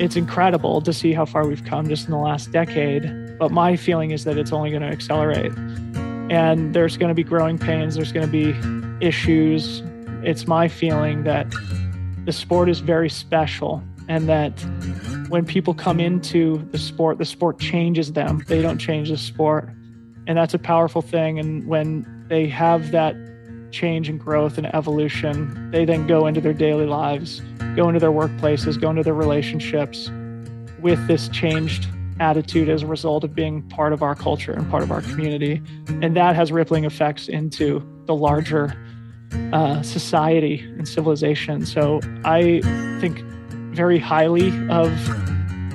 it's incredible to see how far we've come just in the last decade. But my feeling is that it's only going to accelerate. And there's going to be growing pains, there's going to be issues. It's my feeling that the sport is very special and that when people come into the sport, the sport changes them. They don't change the sport. And that's a powerful thing. And when they have that change and growth and evolution, they then go into their daily lives, go into their workplaces, go into their relationships with this changed attitude as a result of being part of our culture and part of our community. And that has rippling effects into the larger uh, society and civilization. So I think very highly of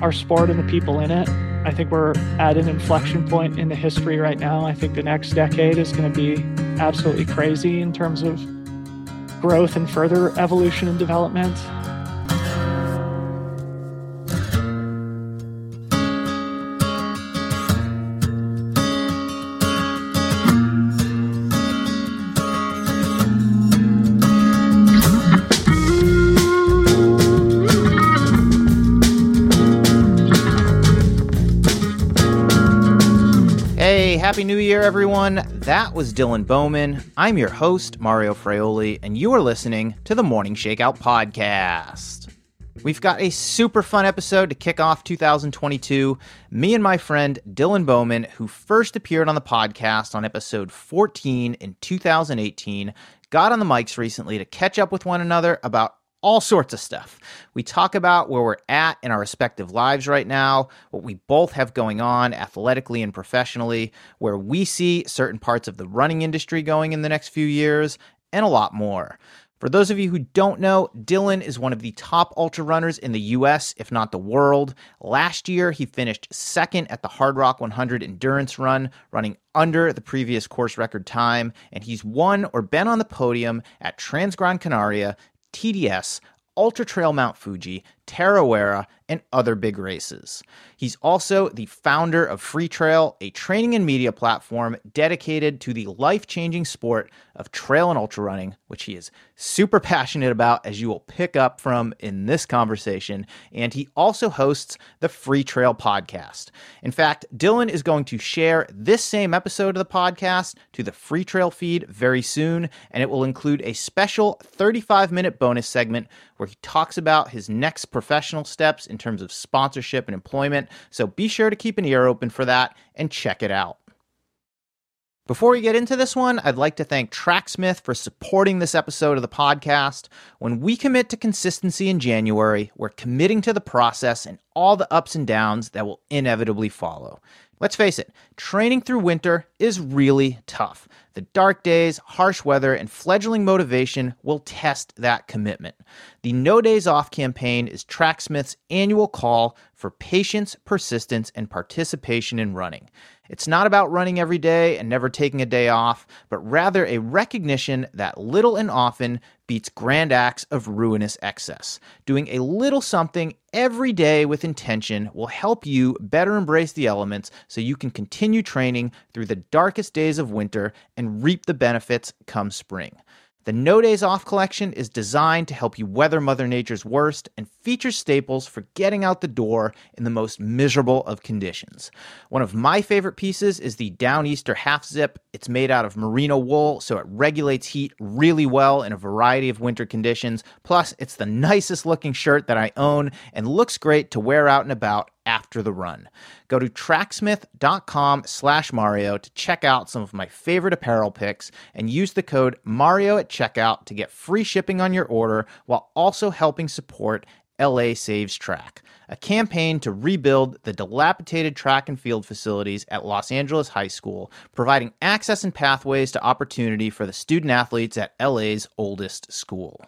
our sport and the people in it. I think we're at an inflection point in the history right now. I think the next decade is going to be absolutely crazy in terms of growth and further evolution and development. Happy New Year, everyone. That was Dylan Bowman. I'm your host, Mario Fraioli, and you are listening to the Morning Shakeout Podcast. We've got a super fun episode to kick off 2022. Me and my friend Dylan Bowman, who first appeared on the podcast on episode 14 in 2018, got on the mics recently to catch up with one another about all sorts of stuff. We talk about where we're at in our respective lives right now, what we both have going on athletically and professionally, where we see certain parts of the running industry going in the next few years, and a lot more. For those of you who don't know, Dylan is one of the top ultra runners in the US, if not the world. Last year, he finished second at the Hardrock 100 endurance run, running under the previous course record time, and he's won or been on the podium at Transgrancanaria, TDS, Ultra Trail Mount Fuji, Tarawera, and other big races. He's also the founder of FreeTrail, a training and media platform dedicated to the life changing sport of trail and ultra running, which he is super passionate about, as you will pick up from in this conversation. And he also hosts the FreeTrail podcast. In fact, Dylan is going to share this same episode of the podcast to the FreeTrail feed very soon, and it will include a special 35 minute bonus segment where he talks about his next professional steps in terms of sponsorship and employment. So be sure to keep an ear open for that and check it out. Before we get into this one, I'd like to thank Tracksmith for supporting this episode of the podcast. When we commit to consistency in January, we're committing to the process and all the ups and downs that will inevitably follow. Let's face it, training through winter is really tough. The dark days, harsh weather, and fledgling motivation will test that commitment. The No Days Off campaign is Tracksmith's annual call for patience, persistence, and participation in running. It's not about running every day and never taking a day off, but rather a recognition that little and often beats grand acts of ruinous excess. Doing a little something every day with intention will help you better embrace the elements so you can continue training through the darkest days of winter and reap the benefits come spring. The No Days Off collection is designed to help you weather Mother Nature's worst and features staples for getting out the door in the most miserable of conditions. One of my favorite pieces is the Downeaster Half Zip. It's made out of merino wool, so it regulates heat really well in a variety of winter conditions. Plus, it's the nicest looking shirt that I own and looks great to wear out and about after the run. Go to tracksmith.com slash Mario to check out some of my favorite apparel picks and use the code Mario at checkout to get free shipping on your order while also helping support LA Saves Track, a campaign to rebuild the dilapidated track and field facilities at Los Angeles High School, providing access and pathways to opportunity for the student athletes at LA's oldest school.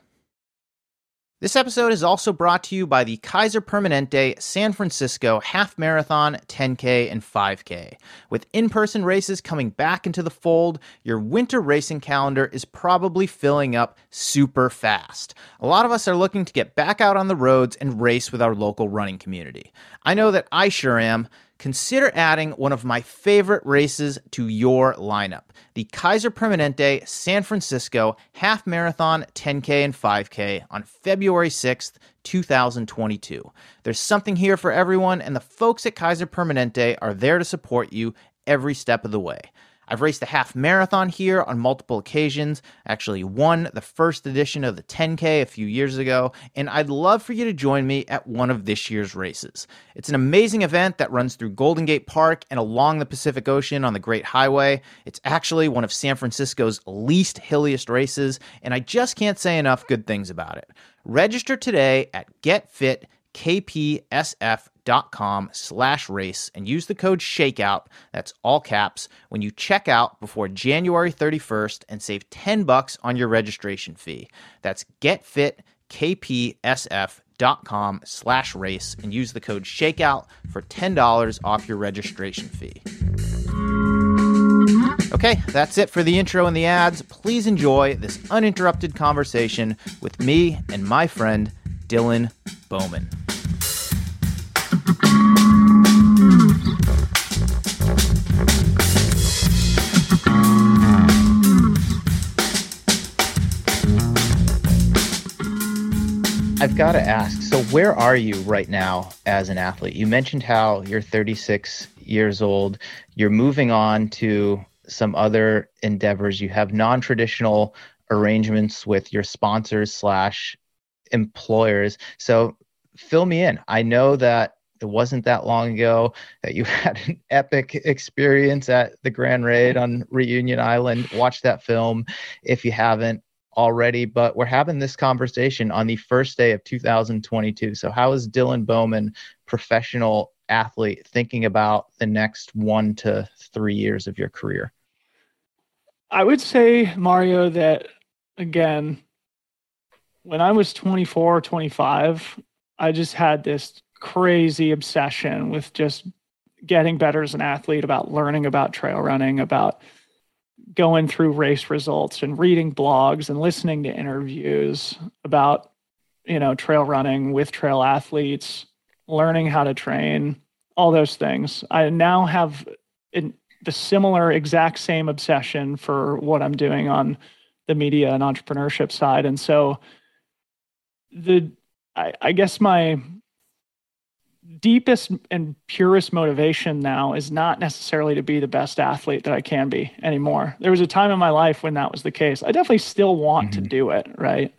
This episode is also brought to you by the Kaiser Permanente San Francisco Half Marathon, 10K, and 5K. With in person races coming back into the fold, your winter racing calendar is probably filling up super fast. A lot of us are looking to get back out on the roads and race with our local running community. I know that I sure am. Consider adding one of my favorite races to your lineup the Kaiser Permanente San Francisco Half Marathon 10K and 5K on February 6th, 2022. There's something here for everyone, and the folks at Kaiser Permanente are there to support you every step of the way. I've raced a half marathon here on multiple occasions, actually won the first edition of the 10K a few years ago, and I'd love for you to join me at one of this year's races. It's an amazing event that runs through Golden Gate Park and along the Pacific Ocean on the Great Highway. It's actually one of San Francisco's least hilliest races, and I just can't say enough good things about it. Register today at GetFit com slash race and use the code shakeout that's all caps when you check out before january 31st and save 10 bucks on your registration fee that's getfitkpsf.com slash race and use the code shakeout for $10 off your registration fee Okay, that's it for the intro and the ads. Please enjoy this uninterrupted conversation with me and my friend, Dylan Bowman. I've got to ask so, where are you right now as an athlete? You mentioned how you're 36 years old, you're moving on to some other endeavors, you have non traditional arrangements with your sponsors slash employers. So, fill me in. I know that it wasn't that long ago that you had an epic experience at the Grand Raid on Reunion Island. Watch that film if you haven't already, but we're having this conversation on the first day of 2022. So, how is Dylan Bowman, professional athlete, thinking about the next one to three years of your career? I would say, Mario, that again, when I was 24, 25, I just had this crazy obsession with just getting better as an athlete, about learning about trail running, about going through race results and reading blogs and listening to interviews about you know trail running with trail athletes learning how to train all those things. I now have in, the similar exact same obsession for what i'm doing on the media and entrepreneurship side. And so the I, I guess my deepest and purest motivation now is not necessarily to be the best athlete that I can be anymore. There was a time in my life when that was the case. I definitely still want mm-hmm. to do it, right?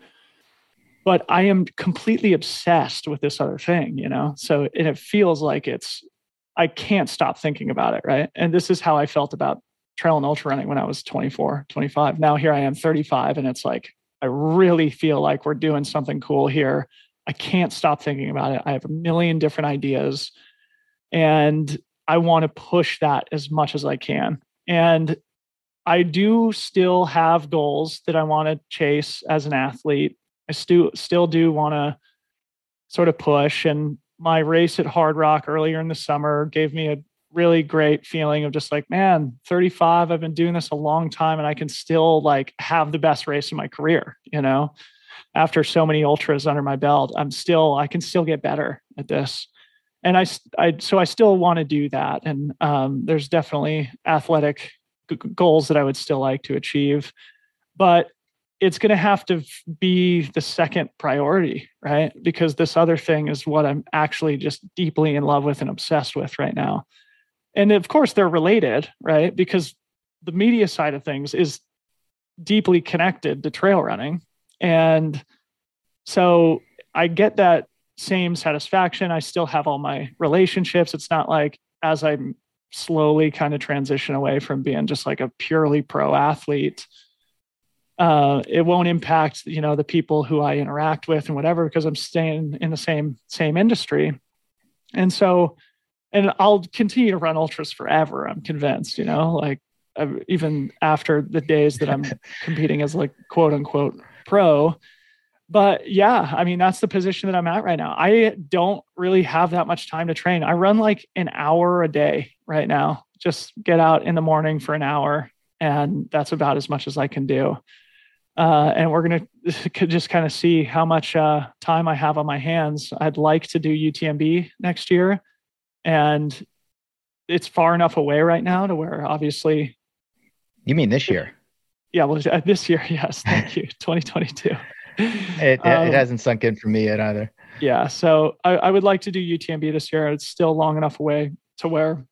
But I am completely obsessed with this other thing, you know? So and it feels like it's, I can't stop thinking about it, right? And this is how I felt about trail and ultra running when I was 24, 25. Now here I am 35, and it's like, I really feel like we're doing something cool here I can't stop thinking about it. I have a million different ideas and I want to push that as much as I can. And I do still have goals that I want to chase as an athlete. I still still do want to sort of push and my race at Hardrock earlier in the summer gave me a really great feeling of just like, man, 35, I've been doing this a long time and I can still like have the best race in my career, you know? after so many ultras under my belt, I'm still I can still get better at this. And I, I so I still want to do that. And um, there's definitely athletic g- goals that I would still like to achieve, but it's going to have to be the second priority, right? Because this other thing is what I'm actually just deeply in love with and obsessed with right now. And of course, they're related, right? Because the media side of things is deeply connected to trail running and so I get that same satisfaction. I still have all my relationships. It's not like as i'm slowly kind of transition away from being just like a purely pro athlete, uh, it won't impact you know the people who I interact with and whatever because I'm staying in the same same industry. And so, and I'll continue to run ultras forever. I'm convinced. You know, like even after the days that I'm competing as like quote unquote pro. But yeah, I mean, that's the position that I'm at right now. I don't really have that much time to train. I run like an hour a day right now, just get out in the morning for an hour. And that's about as much as I can do. Uh, and we're going to just kind of see how much uh, time I have on my hands. I'd like to do UTMB next year. And it's far enough away right now to where obviously. You mean this year? Yeah, well, this year, yes. Thank you, 2022. It, um, it hasn't sunk in for me yet either. Yeah, so I, I would like to do UTMB this year. It's still long enough away to where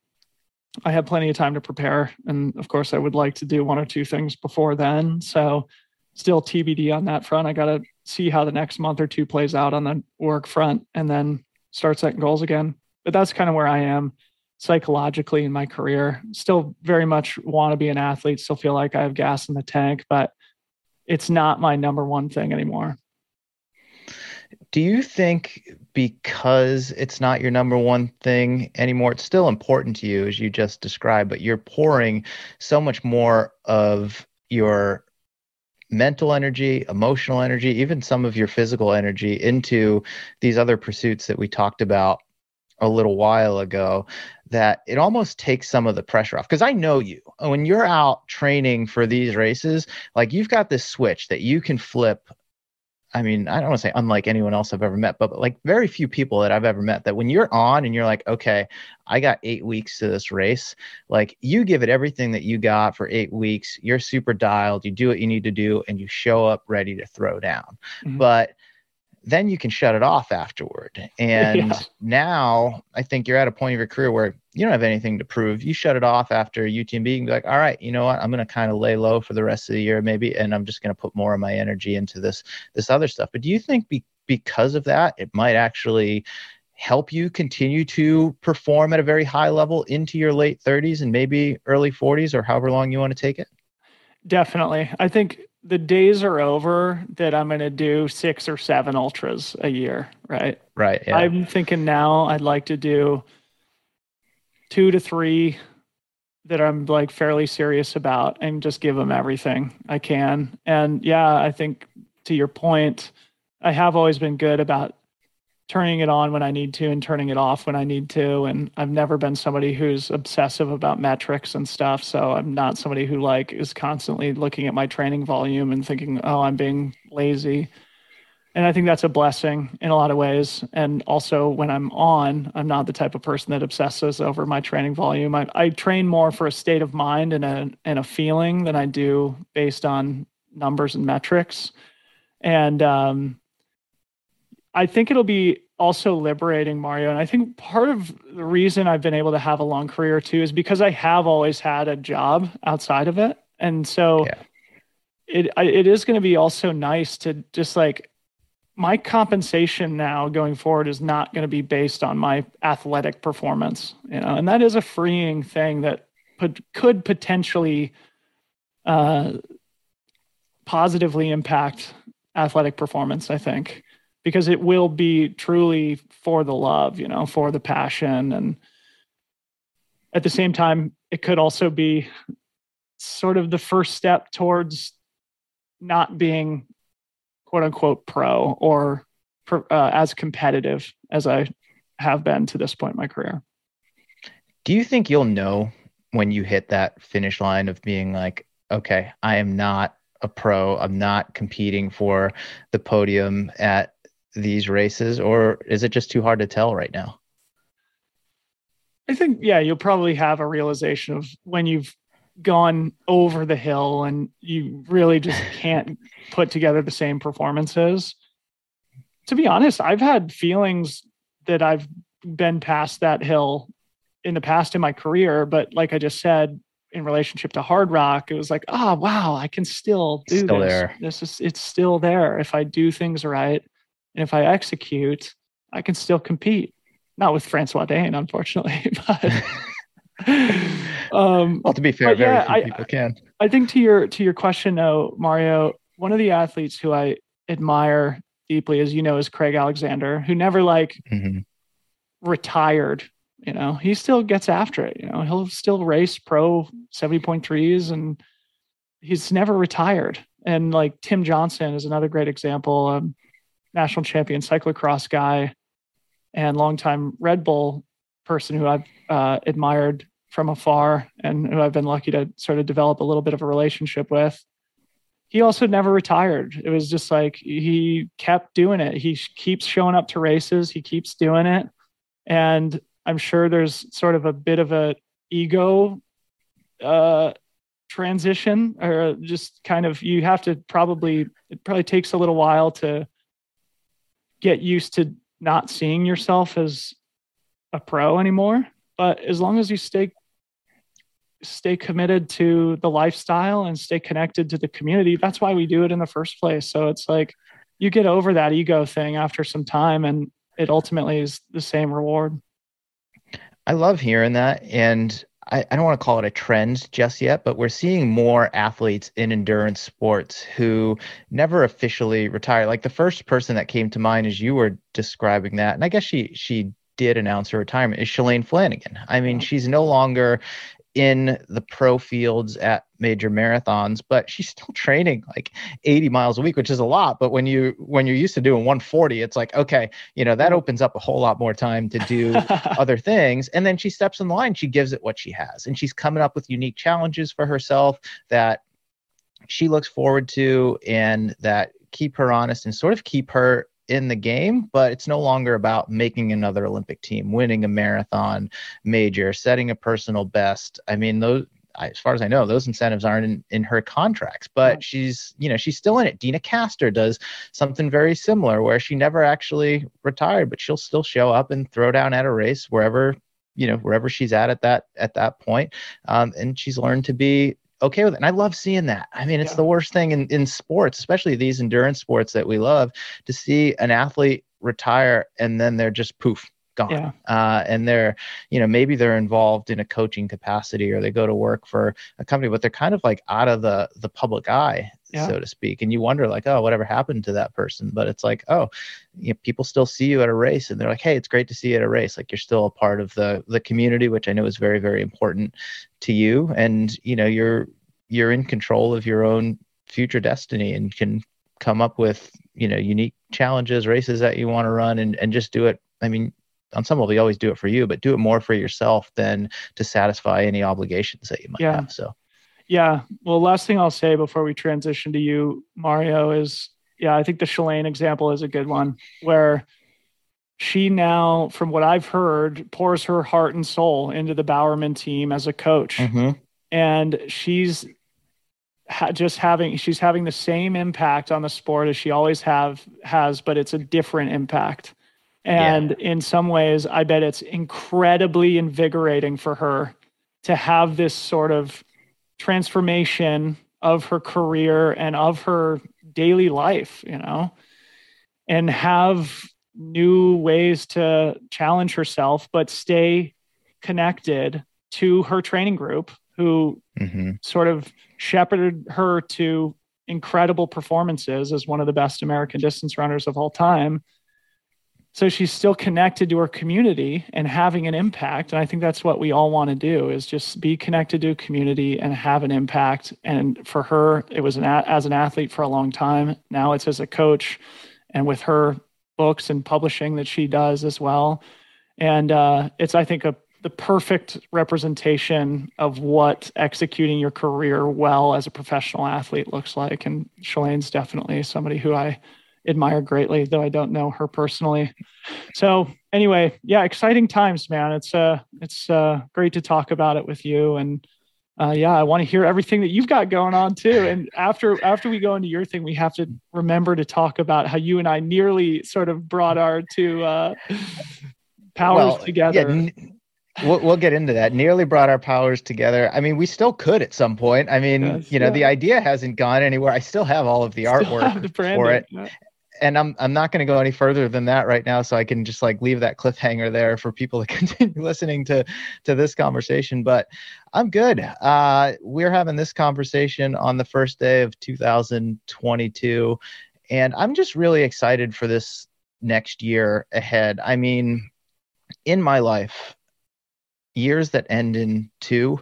I have plenty of time to prepare, and of course, I would like to do one or two things before then. So, still TBD on that front. I got to see how the next month or two plays out on the work front, and then start setting goals again. But that's kind of where I am psychologically in my career. Still very much want to be an athlete, still feel like I have gas in the tank, but it's not my number one thing anymore. Do you think because it's not your number one thing anymore, it's still important to you as you just described, but you're pouring so much more of your mental energy, emotional energy, even some of your physical energy into these other pursuits that we talked about a little while ago that it almost takes some of the pressure off because I know you when you're out training for these races like you've got this switch that you can flip I mean, I don't want to say unlike anyone else I've ever met, but like very few people that I've ever met that when you're on and you're like, okay, I got eight weeks to this race, like you give it everything that you got for eight weeks. You're super dialed, you do what you need to do, and you show up ready to throw down. Mm-hmm. But then you can shut it off afterward. And yeah. now I think you're at a point of your career where you don't have anything to prove. You shut it off after UTMB and be like, all right, you know what? I'm going to kind of lay low for the rest of the year, maybe, and I'm just going to put more of my energy into this this other stuff. But do you think be, because of that, it might actually help you continue to perform at a very high level into your late 30s and maybe early 40s or however long you want to take it? Definitely. I think the days are over that I'm going to do six or seven ultras a year, right? Right. Yeah. I'm thinking now I'd like to do two to three that I'm like fairly serious about and just give them everything I can. And yeah, I think to your point, I have always been good about turning it on when I need to and turning it off when I need to. And I've never been somebody who's obsessive about metrics and stuff. So I'm not somebody who like is constantly looking at my training volume and thinking, oh, I'm being lazy. And I think that's a blessing in a lot of ways. And also when I'm on, I'm not the type of person that obsesses over my training volume. I, I train more for a state of mind and a and a feeling than I do based on numbers and metrics. And um, I think it'll be also liberating, Mario. And I think part of the reason I've been able to have a long career too is because I have always had a job outside of it. And so yeah. it it is going to be also nice to just like my compensation now going forward is not going to be based on my athletic performance, you know, and that is a freeing thing that could could potentially uh, positively impact athletic performance. I think because it will be truly for the love, you know, for the passion. And at the same time, it could also be sort of the first step towards not being quote unquote pro or uh, as competitive as I have been to this point in my career. Do you think you'll know when you hit that finish line of being like, okay, I am not a pro, I'm not competing for the podium at these races, or is it just too hard to tell right now? I think, yeah, you'll probably have a realization of when you've gone over the hill and you really just can't put together the same performances. To be honest, I've had feelings that I've been past that hill in the past in my career, but like I just said, in relationship to Hardrock, it was like, oh wow, I can still do still this. There. This is it's still there if I do things right. And if I execute, I can still compete. Not with Francois D'Haene, unfortunately, but um, well, to be fair, very yeah, few people I, can. I think to your to your question, though, Mario, one of the athletes who I admire deeply, as you know, is Craig Alexander, who never like mm-hmm. retired. You know, he still gets after it. You know, he'll still race pro seventy point threes, and he's never retired. And like Tim Johnson is another great example. Um, national champion cyclocross guy and longtime Red Bull person who I've uh, admired from afar and who I've been lucky to sort of develop a little bit of a relationship with. He also never retired. It was just like he kept doing it. He keeps showing up to races, he keeps doing it. And I'm sure there's sort of a bit of a ego uh, transition or just kind of you have to probably it probably takes a little while to get used to not seeing yourself as a pro anymore but as long as you stay stay committed to the lifestyle and stay connected to the community that's why we do it in the first place. So it's like you get over that ego thing after some time and it ultimately is the same reward. I love hearing that. And I, I don't want to call it a trend just yet, but we're seeing more athletes in endurance sports who never officially retire. Like the first person that came to mind as you were describing that, and I guess she she did announce her retirement is Shalane Flanagan. I mean, she's no longer in the pro fields at major marathons but she's still training like 80 miles a week which is a lot. But when you when you're used to doing 140 it's like okay you know that mm-hmm. opens up a whole lot more time to do other things. And then she steps in the line she gives it what she has and she's coming up with unique challenges for herself that she looks forward to and that keep her honest and sort of keep her in the game, but it's no longer about making another Olympic team, winning a marathon major, setting a personal best. I mean, those as far as I know, those incentives aren't in, in her contracts, but she's, you know, she's still in it. Deena Kastor does something very similar where she never actually retired, but she'll still show up and throw down at a race wherever, you know, wherever she's at at that, at that point. Um, and she's learned to be okay with it. And I love seeing that. I mean, it's yeah. the worst thing in, in sports, especially these endurance sports that we love, to see an athlete retire and then they're just poof gone. Yeah. Uh, and they're, you know, maybe they're involved in a coaching capacity or they go to work for a company, but they're kind of like out of the the public eye, yeah. so to speak. And you wonder like, oh, whatever happened to that person? But it's like, oh, you know, people still see you at a race and they're like, hey, it's great to see you at a race. Like you're still a part of the the community, which I know is very, very important to you. And, you know, you're you're in control of your own future destiny and can come up with you know unique challenges races that you want to run and, and just do it i mean on some level you always do it for you but do it more for yourself than to satisfy any obligations that you might yeah. have so yeah well last thing i'll say before we transition to you mario is yeah i think the shalane example is a good one where she now from what i've heard pours her heart and soul into the bowerman team as a coach mm-hmm. and she's ha- just having she's having the same impact on the sport as she always have has but it's a different impact and yeah. in some ways, I bet it's incredibly invigorating for her to have this sort of transformation of her career and of her daily life, you know, and have new ways to challenge herself, but stay connected to her training group who mm-hmm. sort of shepherded her to incredible performances as one of the best American distance runners of all time so she's still connected to her community and having an impact. And i think that's what we all want to do is just be connected to a community and have an impact. And for her it was an as an athlete for a long time. Now it's as a coach and with her books and publishing that she does as well. And uh, it's i think a the perfect representation of what executing your career well as a professional athlete looks like. And shalane's definitely somebody who i admire greatly, though I don't know her personally. So anyway, yeah, exciting times, man. It's uh it's uh great to talk about it with you. And uh yeah, I want to hear everything that you've got going on too. And after after we go into your thing, we have to remember to talk about how you and I nearly sort of brought our two uh powers well, together. Yeah, n- we'll, we'll get into that. Nearly brought our powers together. I mean, we still could at some point. I mean, yes, you know, yeah. the idea hasn't gone anywhere. I still have all of the still artwork the for it. Yeah and I'm I'm not going to go any further than that right now, so I can just like leave that cliffhanger there for people to continue listening to to this conversation. But I'm good. Uh, we're having this conversation on the first day of 2022, and I'm just really excited for this next year ahead. I mean, in my life, years that end in two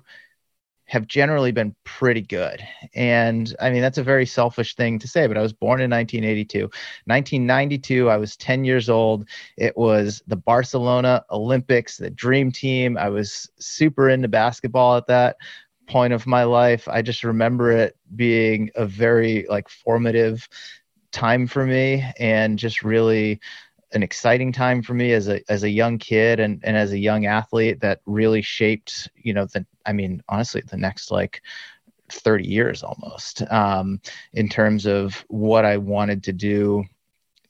have generally been pretty good. And I mean, that's a very selfish thing to say, but I was born in 1982. 1992, I was 10 years old. It was the Barcelona Olympics, the dream team. I was super into basketball at that point of my life. I just remember it being a very like formative time for me and just really an exciting time for me as a as a young kid and and as a young athlete that really shaped you know the I mean honestly the next like 30 years almost um, in terms of what I wanted to do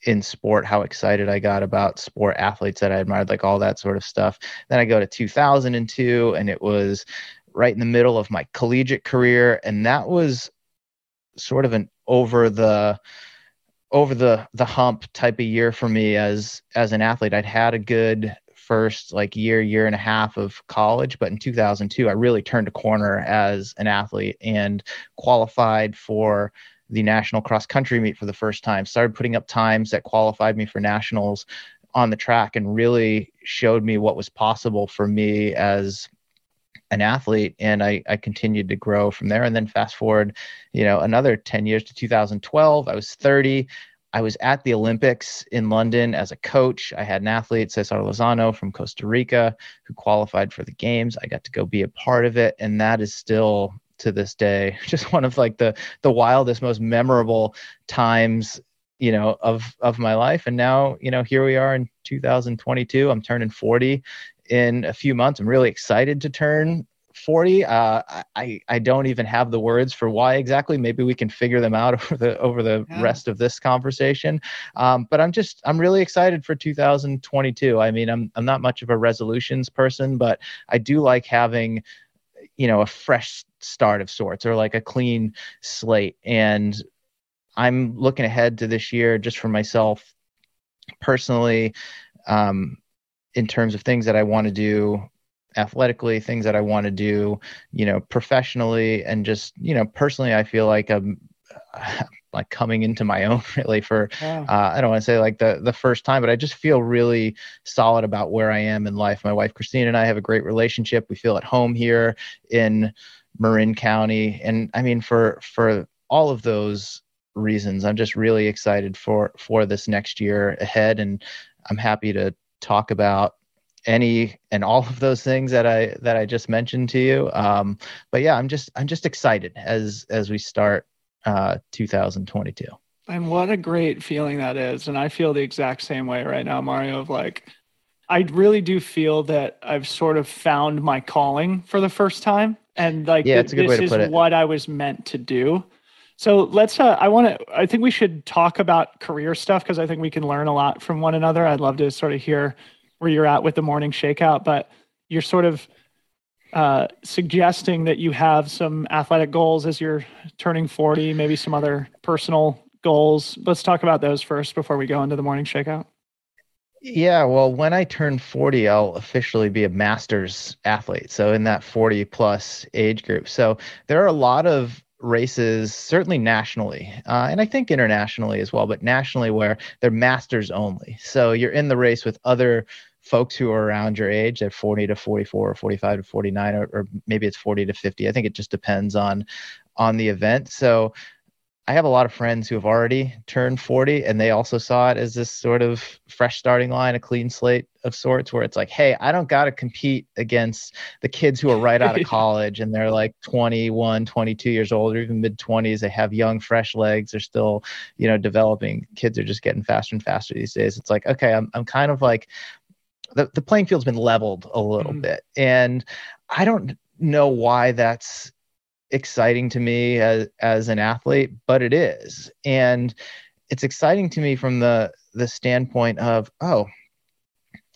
in sport, how excited I got about sport athletes that I admired, like all that sort of stuff. Then I go to 2002, and it was right in the middle of my collegiate career, and that was sort of an over the over the the hump type of year for me as as an athlete. I'd had a good first like year year and a half of college but in 2002 i really turned a corner as an athlete and qualified for the national cross country meet for the first time started putting up times that qualified me for nationals on the track and really showed me what was possible for me as an athlete and I, I continued to grow from there and then fast forward you know another 10 years to 2012 i was 30 I was at the Olympics in London as a coach. I had an athlete, Cesar Lizano from Costa Rica, who qualified for the games. I got to go be a part of it, and that is still to this day just one of like the the wildest, most memorable times you know of of my life. And now you know here we are in 2022. I'm turning 40 in a few months. I'm really excited to turn 40 uh, i i don't even have the words for why exactly. Maybe we can figure them out over the over the yeah. rest of this conversation. Um, but i'm just i'm really excited for 2022 i mean i'm i'm not much of a resolutions person but i do like having you know a fresh start of sorts or like a clean slate. And i'm looking ahead to this year just for myself personally. Um, in terms of things that i want to do athletically, things that I want to do, you know, professionally, and just you know, personally, I feel like I'm like coming into my own really for uh, I don't want to say like the the first time, but I just feel really solid about where I am in life. My wife Christine and I have a great relationship. We feel at home here in Marin County, and I mean for for all of those reasons, I'm just really excited for for this next year ahead, and I'm happy to talk about any and all of those things that I that I just mentioned to you. Um, but yeah, I'm just I'm just excited as as we start uh, 2022. And what a great feeling that is. And I feel the exact same way right now, Mario. Of like, I really do feel that I've sort of found my calling for the first time, and like, yeah, it's a good way to put it. what I was meant to do. So let's. Uh, I want to. I think we should talk about career stuff because I think we can learn a lot from one another. I'd love to sort of hear where you're at with the morning shakeout, but you're sort of uh, suggesting that you have some athletic goals as you're turning 40, maybe some other personal goals. Let's talk about those first before we go into the morning shakeout. Yeah, well, when I turn 40, I'll officially be a master's athlete. So, in that 40 plus age group. So, there are a lot of races, certainly nationally, uh, and I think internationally as well, but nationally where they're masters only. So, you're in the race with other folks who are around your age at 40 to 44 or 45 to 49 or, or, maybe it's 40 to 50 i think it just depends on on the event so i have a lot of friends who have already turned 40 and they also saw it as this sort of fresh starting line a clean slate of sorts where it's like hey i don't got to compete against the kids who are right out of college and they're like 21 22 years old or even mid 20s they have young fresh legs they're still you know developing kids are just getting faster and faster these days it's like okay i'm, I'm kind of like the, the playing field's been leveled a little mm-hmm. bit. And I don't know why that's exciting to me as, as an athlete, but it is. And it's exciting to me from the the standpoint of, oh,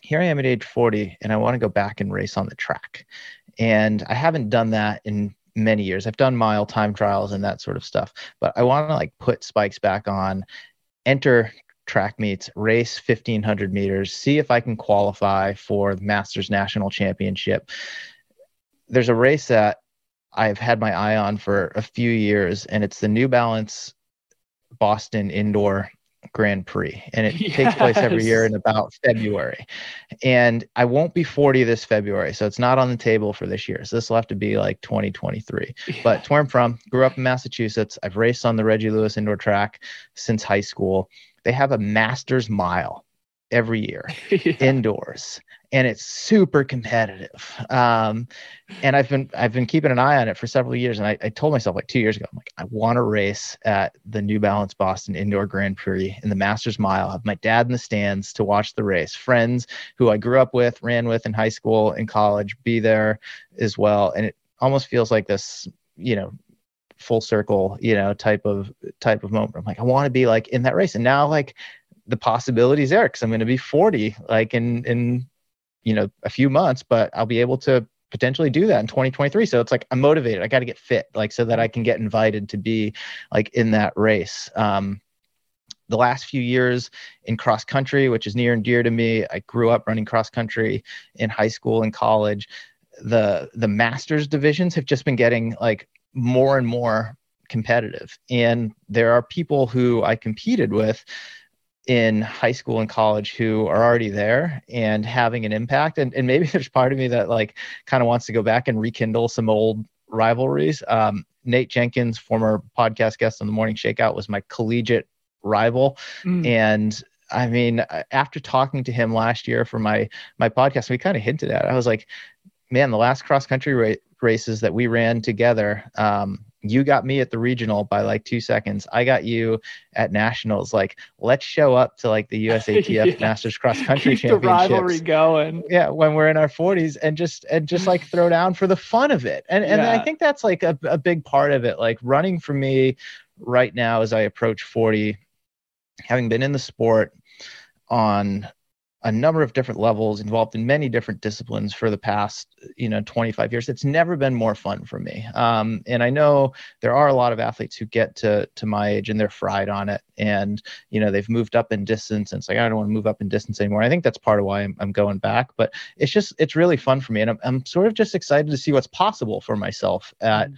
here I am at age 40 and I want to go back and race on the track. And I haven't done that in many years. I've done mile time trials and that sort of stuff, but I want to like put spikes back on, enter track meets, race 1500 meters, see if I can qualify for the Masters National Championship. There's a race that I've had my eye on for a few years, and it's the New Balance Boston Indoor Grand Prix, and it yes. takes place every year in about February. And I won't be 40 this February, so it's not on the table for this year. So this will have to be like 2023. Yeah. But where I'm from, grew up in Massachusetts. I've raced on the Reggie Lewis indoor track since high school they have a master's mile every year yeah. indoors and it's super competitive. Um, and I've been I've been keeping an eye on it for several years. And I, I told myself like two years ago, I'm like, I want to race at the New Balance Boston Indoor Grand Prix in the Masters Mile. Have my dad in the stands to watch the race. Friends who I grew up with, ran with in high school and college, be there as well. And it almost feels like this, you know, full circle, you know, type of type of moment. I'm like, I want to be like in that race. And now like the possibilities there because I'm going to be 40 like in in you know a few months, but I'll be able to potentially do that in 2023. So it's like I'm motivated. I got to get fit, like so that I can get invited to be like in that race. Um, the last few years in cross country, which is near and dear to me, I grew up running cross country in high school and college. The the masters divisions have just been getting like more and more competitive, and there are people who I competed with in high school and college who are already there and having an impact. And, and maybe there's part of me that like kind of wants to go back and rekindle some old rivalries. Um, Nate Jenkins, former podcast guest on the Morning Shakeout, was my collegiate rival. Mm. And I mean, after talking to him last year for my my podcast, we kind of hinted at. It. I was like, man, the last cross country ra- races that we ran together, um, you got me at the regional by like two seconds. I got you at nationals. Like, let's show up to like the USATF yeah. Masters Cross Country Keep Championships. The rivalry going. Yeah, when we're in our 40s, and just and just like throw down for the fun of it. And and yeah. I think that's like a, a big part of it. Like running for me right now as I approach 40, having been in the sport on a number of different levels involved in many different disciplines for the past you know 25 years. It's never been more fun for me. Um, and i know there are a lot of athletes who get to to my age and they're fried on it. And you know they've moved up in distance and it's like i don't want to move up in distance anymore. I think that's part of why i'm, I'm going back. But it's just it's really fun for me. And i'm, I'm sort of just excited to see what's possible for myself at mm-hmm.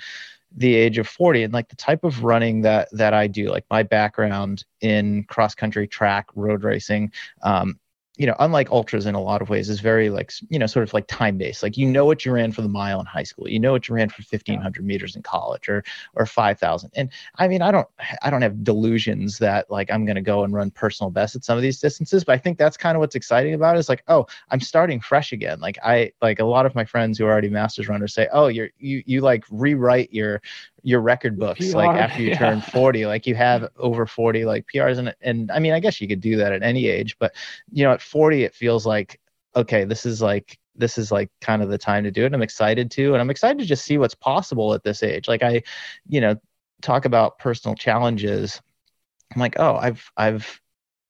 the age of 40 and like the type of running that that i do like my background in cross country track road racing um, you know, unlike ultras in a lot of ways, is very like, you know, sort of like time based. Like, you know what you ran for the mile in high school, you know what you ran for 1500 meters in college or, or 5000. And I mean, I don't, I don't have delusions that like I'm going to go and run personal best at some of these distances, but I think that's kind of what's exciting about it is like, oh, I'm starting fresh again. Like, I, like a lot of my friends who are already masters runners say, oh, you're, you, you like rewrite your, your record books PR, like after you yeah. turn 40 like you have over 40 like prs and and i mean i guess you could do that at any age but you know at 40 it feels like okay this is like this is like kind of the time to do it i'm excited to and i'm excited to just see what's possible at this age. Like i you know talk about personal challenges. I'm like oh i've i've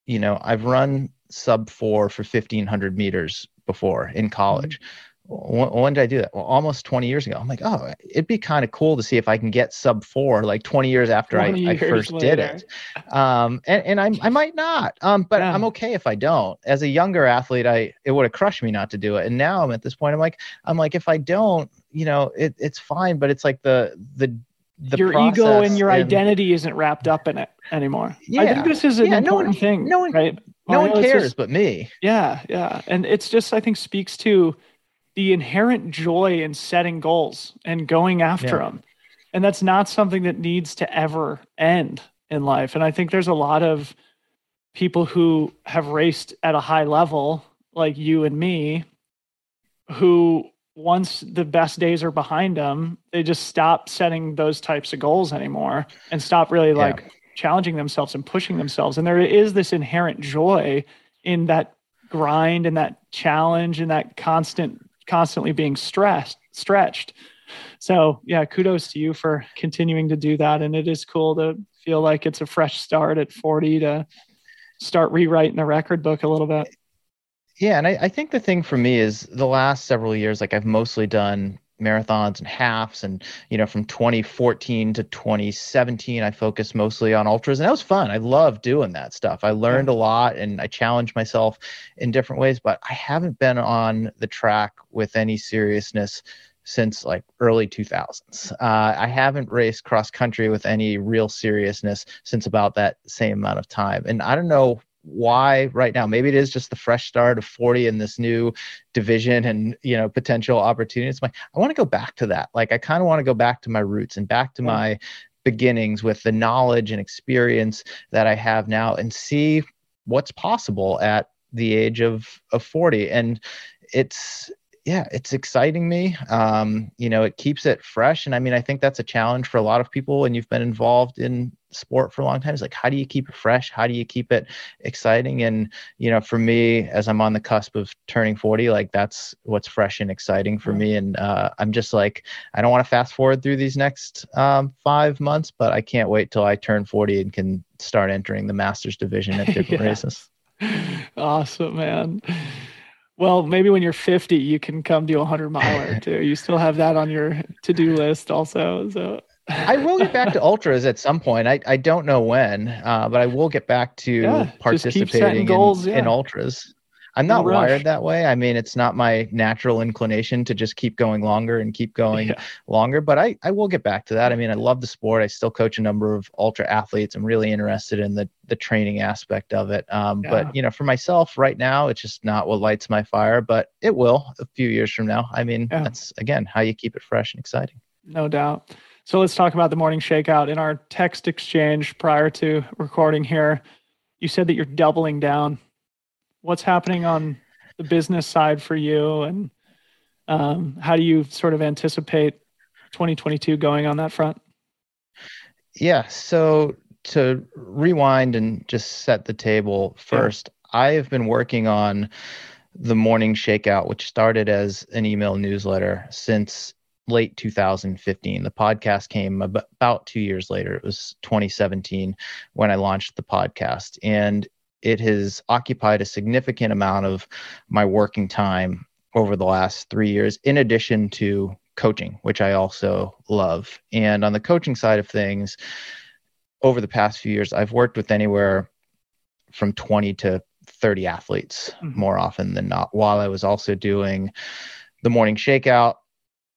you know i've run sub 4 for 1500 meters before in college. mm-hmm when, when, did I do that? Well, almost 20 years ago. I'm like, oh, it'd be kind of cool to see if I can get sub four, like 20 years after 20 I, years I, first later. did it. Um, and, and I, I might not, um, but yeah. I'm okay if I don't. As a younger athlete, I it would have crushed me not to do it. And now I'm at this point. I'm like, I'm like, if I don't, you know, it, it's fine. But it's like the the the your ego and your and, identity isn't wrapped up in it anymore. Yeah, I think this is an yeah, important no one, thing. No one, right? No one cares just, but me. Yeah, yeah, and it's just I think speaks to the inherent joy in setting goals and going after yeah. them. And that's not something that needs to ever end in life. And I think there's a lot of people who have raced at a high level, like you and me, who once the best days are behind them, they just stop setting those types of goals anymore and stop really like yeah. challenging themselves and pushing themselves. And there is this inherent joy in that grind and that challenge and that constant constantly being stressed, stretched. So yeah, kudos to you for continuing to do that. And it is cool to feel like it's a fresh start at 40 to start rewriting the record book a little bit. Yeah, and I, I think the thing for me is the last several years, like I've mostly done marathons and halves. And you know from 2014 to 2017 i focused mostly on ultras and that was fun. I love doing that stuff. I learned a lot and i challenged myself in different ways but i haven't been on the track with any seriousness since like early 2000s uh, i haven't raced cross country with any real seriousness since about that same amount of time. And i don't know why right now? Maybe it is just the fresh start of 40 in this new division and you know potential opportunities. Like i want to go back to that. Like i kind of want to go back to my roots and back to my beginnings with the knowledge and experience that i have now and see what's possible at the age of of 40 and it's yeah, it's exciting me. Um, you know, it keeps it fresh. And I mean, I think that's a challenge for a lot of people And you've been involved in sport for a long time. It's like, how do you keep it fresh? How do you keep it exciting? And, you know, for me, as I'm on the cusp of turning 40, like that's what's fresh and exciting for me. And uh, I'm just like, I don't want to fast forward through these next um, five months, but I can't wait till I turn 40 and can start entering the masters division at different yeah. races. Awesome, man. Well, maybe when you're 50, you can come do a 100 miler too. You still have that on your to do list, also. So I will get back to ultras at some point. I, I don't know when, uh, but I will get back to yeah, participating goals, in, yeah. in ultras. I'm not no wired that way. I mean, it's not my natural inclination to just keep going longer and keep going yeah. longer, but I, I will get back to that. I mean, I love the sport. I still coach a number of ultra athletes. I'm really interested in the, the training aspect of it. Um. But, you know, for myself right now, it's just not what lights my fire, but it will a few years from now. I mean, that's, again, how you keep it fresh and exciting. No doubt. So let's talk about the morning shakeout. In our text exchange prior to recording here, you said that you're doubling down what's happening on the business side for you and um, how do you sort of anticipate 2022 going on that front yeah so to rewind and just set the table first yeah. i have been working on the morning shakeout which started as an email newsletter since late 2015 the podcast came about two years later it was 2017 when i launched the podcast and it has occupied a significant amount of my working time over the last three years, in addition to coaching, which I also love. And on the coaching side of things, over the past few years, I've worked with anywhere from 20 to 30 athletes mm-hmm. more often than not, while I was also doing the morning shakeout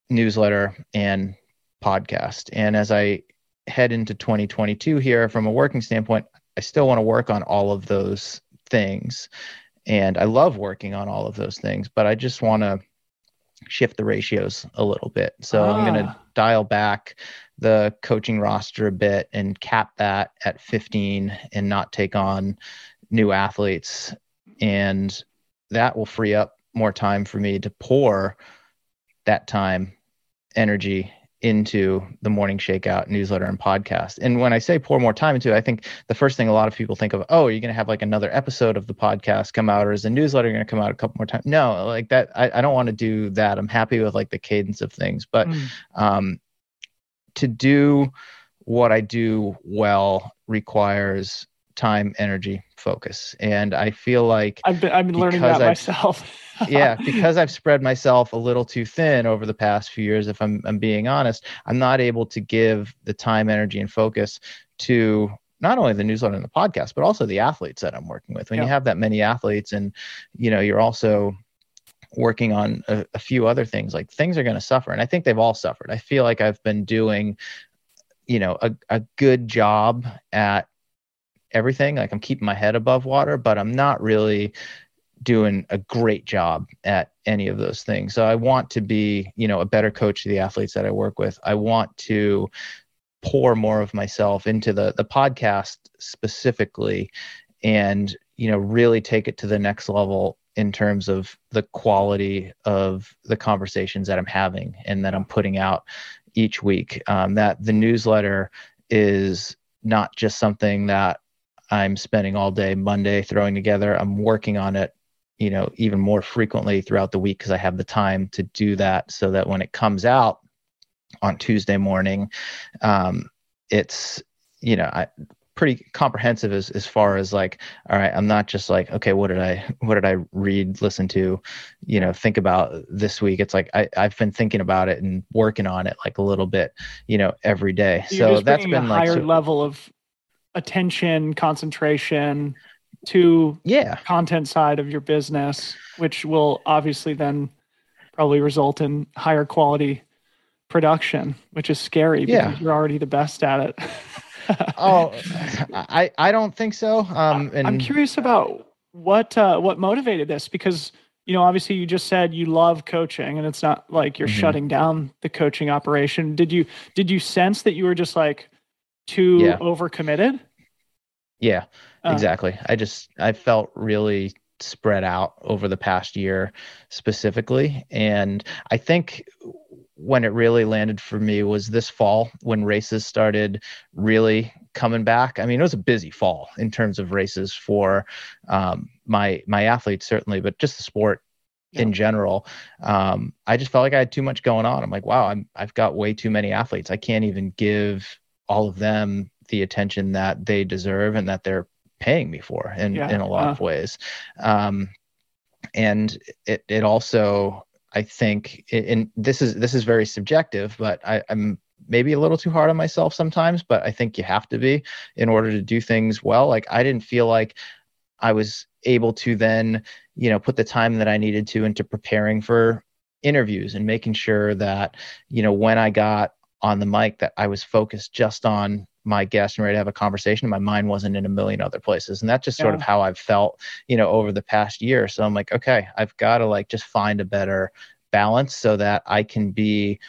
newsletter and podcast. And as I head into 2022 here from a working standpoint, I still want to work on all of those things. And I love working on all of those things, but I just want to shift the ratios a little bit. So ah. I'm going to dial back the coaching roster a bit and cap that at 15 and not take on new athletes. And that will free up more time for me to pour that time, energy into the morning shakeout newsletter and podcast. And when I say pour more time into it, I think the first thing a lot of people think of, oh, are you going to have like another episode of the podcast come out or is the newsletter going to come out a couple more times? No, like that. I, I don't want to do that. I'm happy with like the cadence of things, but mm. um, to do what I do well requires time, energy, focus. And I feel like I've been, I've been learning that I've, myself. yeah, because I've spread myself a little too thin over the past few years, if I'm, I'm being honest, I'm not able to give the time, energy, and focus to not only the newsletter and the podcast, but also the athletes that I'm working with. When yeah. you have that many athletes and, you know, you're also working on a, a few other things, like things are going to suffer. And I think they've all suffered. I feel like I've been doing, you know, a, a good job at everything. Like I'm keeping my head above water, but I'm not really doing a great job at any of those things. So I want to be, you know, a better coach to the athletes that I work with. I want to pour more of myself into the the podcast specifically and, you know, really take it to the next level in terms of the quality of the conversations that I'm having and that I'm putting out each week. Um, that the newsletter is not just something that I'm spending all day Monday throwing together. I'm working on it you know even more frequently throughout the week because i have the time to do that so that when it comes out on tuesday morning um, it's you know I, pretty comprehensive as, as far as like all right i'm not just like okay what did i what did i read listen to you know think about this week? It's like I, i've been thinking about it and working on it like a little bit you know every day. So that's been like a like higher so, level of attention concentration to yeah content side of your business, which will obviously then probably result in higher quality production, which is scary because yeah. you're already the best at it. oh, I I don't think so. Um, and I'm curious about what uh, what motivated this because you know obviously you just said you love coaching and it's not like you're mm-hmm. shutting down the coaching operation. Did you did you sense that you were just like too yeah. overcommitted? Yeah, uh, exactly. I just I felt really spread out over the past year specifically. And I think when it really landed for me was this fall when races started really coming back. I mean, it was a busy fall in terms of races for um, my my athletes certainly, but just the sport yeah. in general. Um, I just felt like I had too much going on. I'm like, wow, I'm I've got way too many athletes. I can't even give all of them the attention that they deserve and that they're paying me for in, yeah. in a lot uh. of ways. Um, and it, it also, I think, and this is, this is very subjective, but I, I'm maybe a little too hard on myself sometimes, but I think you have to be in order to do things well. Like I didn't feel like I was able to then, you know, put the time that I needed to into preparing for interviews and making sure that, you know, when I got on the mic that I was focused just on my guest and ready to have a conversation. My mind wasn't in a million other places. And that's just sort yeah. of how I've felt, you know, over the past year. So I'm like, okay, I've got to like just find a better balance so that I can be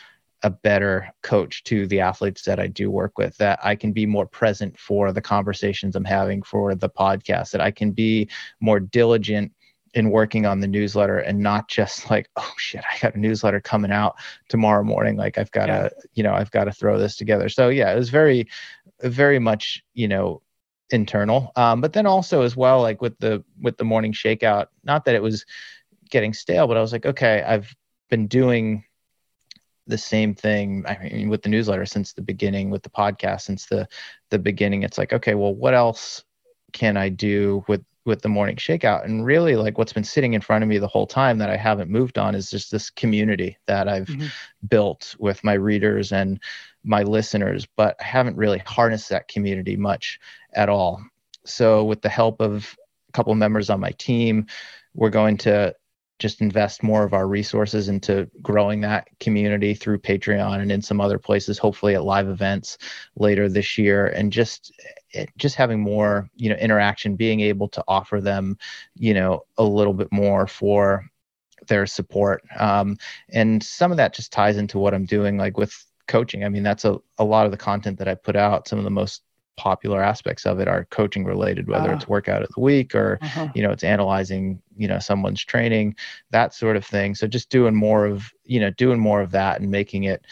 a better coach to the athletes that I do work with, that I can be more present for the conversations I'm having for the podcast, that I can be more diligent in working on the newsletter and not just like oh shit i got a newsletter coming out tomorrow morning like i've got to yeah. you know i've got to throw this together so yeah it was very very much you know internal. Um, but then also as well like with the with the morning shakeout not that it was getting stale but i was like okay i've been doing the same thing i mean with the newsletter since the beginning with the podcast since the the beginning. It's like okay well what else can i do with with the morning shakeout? And really like what's been sitting in front of me the whole time that i haven't moved on is just this community that i've mm-hmm. built with my readers and my listeners but i haven't really harnessed that community much at all. So with the help of a couple of members on my team we're going to just invest more of our resources into growing that community through Patreon and in some other places, hopefully at live events later this year, and just just having more you know interaction, being able to offer them you know a little bit more for their support, um, and some of that just ties into what I'm doing, like with coaching. I mean, that's a, a lot of the content that I put out. Some of the most popular aspects of it are coaching related whether uh, it's workout of the week or uh-huh. you know it's analyzing you know someone's training that sort of thing so just doing more of you know doing more of that and making it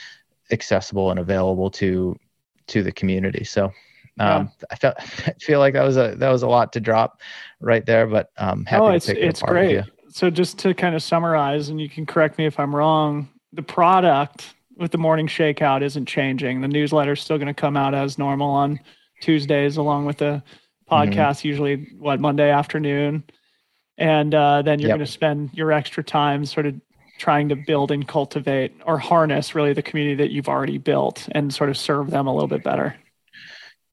accessible and available to to the community so um, yeah. I felt I feel like that was a that was a lot to drop right there, but um, happy oh, it's, to pick it's great. So just to kind of summarize, and you can correct me if I'm wrong, the product with the morning shakeout isn't changing. The newsletter is still going to come out as normal on Tuesdays, along with the podcast, mm-hmm. usually what Monday afternoon, and uh, then you're yep. going to spend your extra time sort of trying to build and cultivate or harness really the community that you've already built and sort of serve them a little bit better.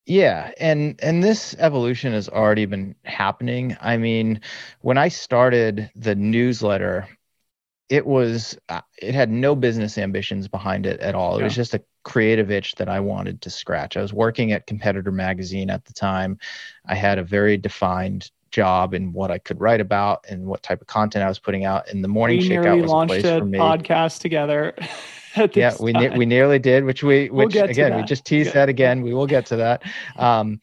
Yeah, and and this evolution has already been happening. I mean, when I started the newsletter, it was uh, it had no business ambitions behind it at all. It yeah. was just a creative itch that I wanted to scratch. I was working at Competitor Magazine at the time. I had a very defined job in what I could write about and what type of content I was putting out. In the morning we shakeout was a place a for me. Podcast together. yeah, we ne- we nearly did, which we which we'll again we just teased that again. We will get to that. Um,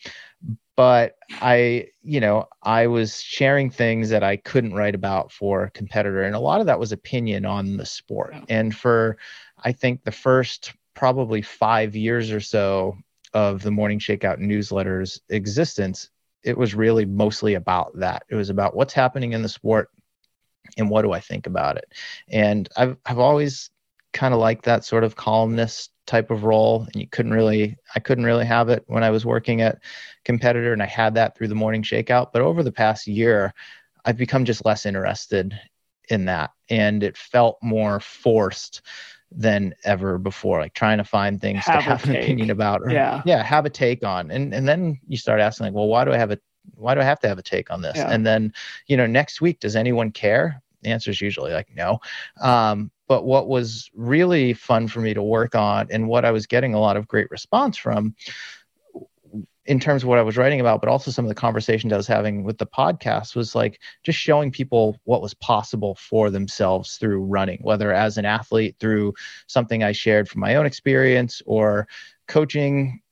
but I, you know, I was sharing things that I couldn't write about for a competitor, and a lot of that was opinion on the sport. And for, I think the first probably five years or so of the Morning Shakeout newsletter's existence, it was really mostly about that. It was about what's happening in the sport and what do I think about it. And I've I've always kind of liked that sort of columnist type of role and you couldn't really i couldn't really have it when i was working at competitor and i had that through the morning shakeout. But over the past year i've become just less interested in that and it felt more forced than ever before like trying to find things have to have an take. opinion about or yeah. Yeah have a take on. And and then you start asking like well why do i have a why do i have to have a take on this? Yeah. and then you know next week does anyone care? The answer is usually like no. Um, but what was really fun for me to work on and what I was getting a lot of great response from in terms of what I was writing about, but also some of the conversations I was having with the podcast was like just showing people what was possible for themselves through running, whether as an athlete through something I shared from my own experience or coaching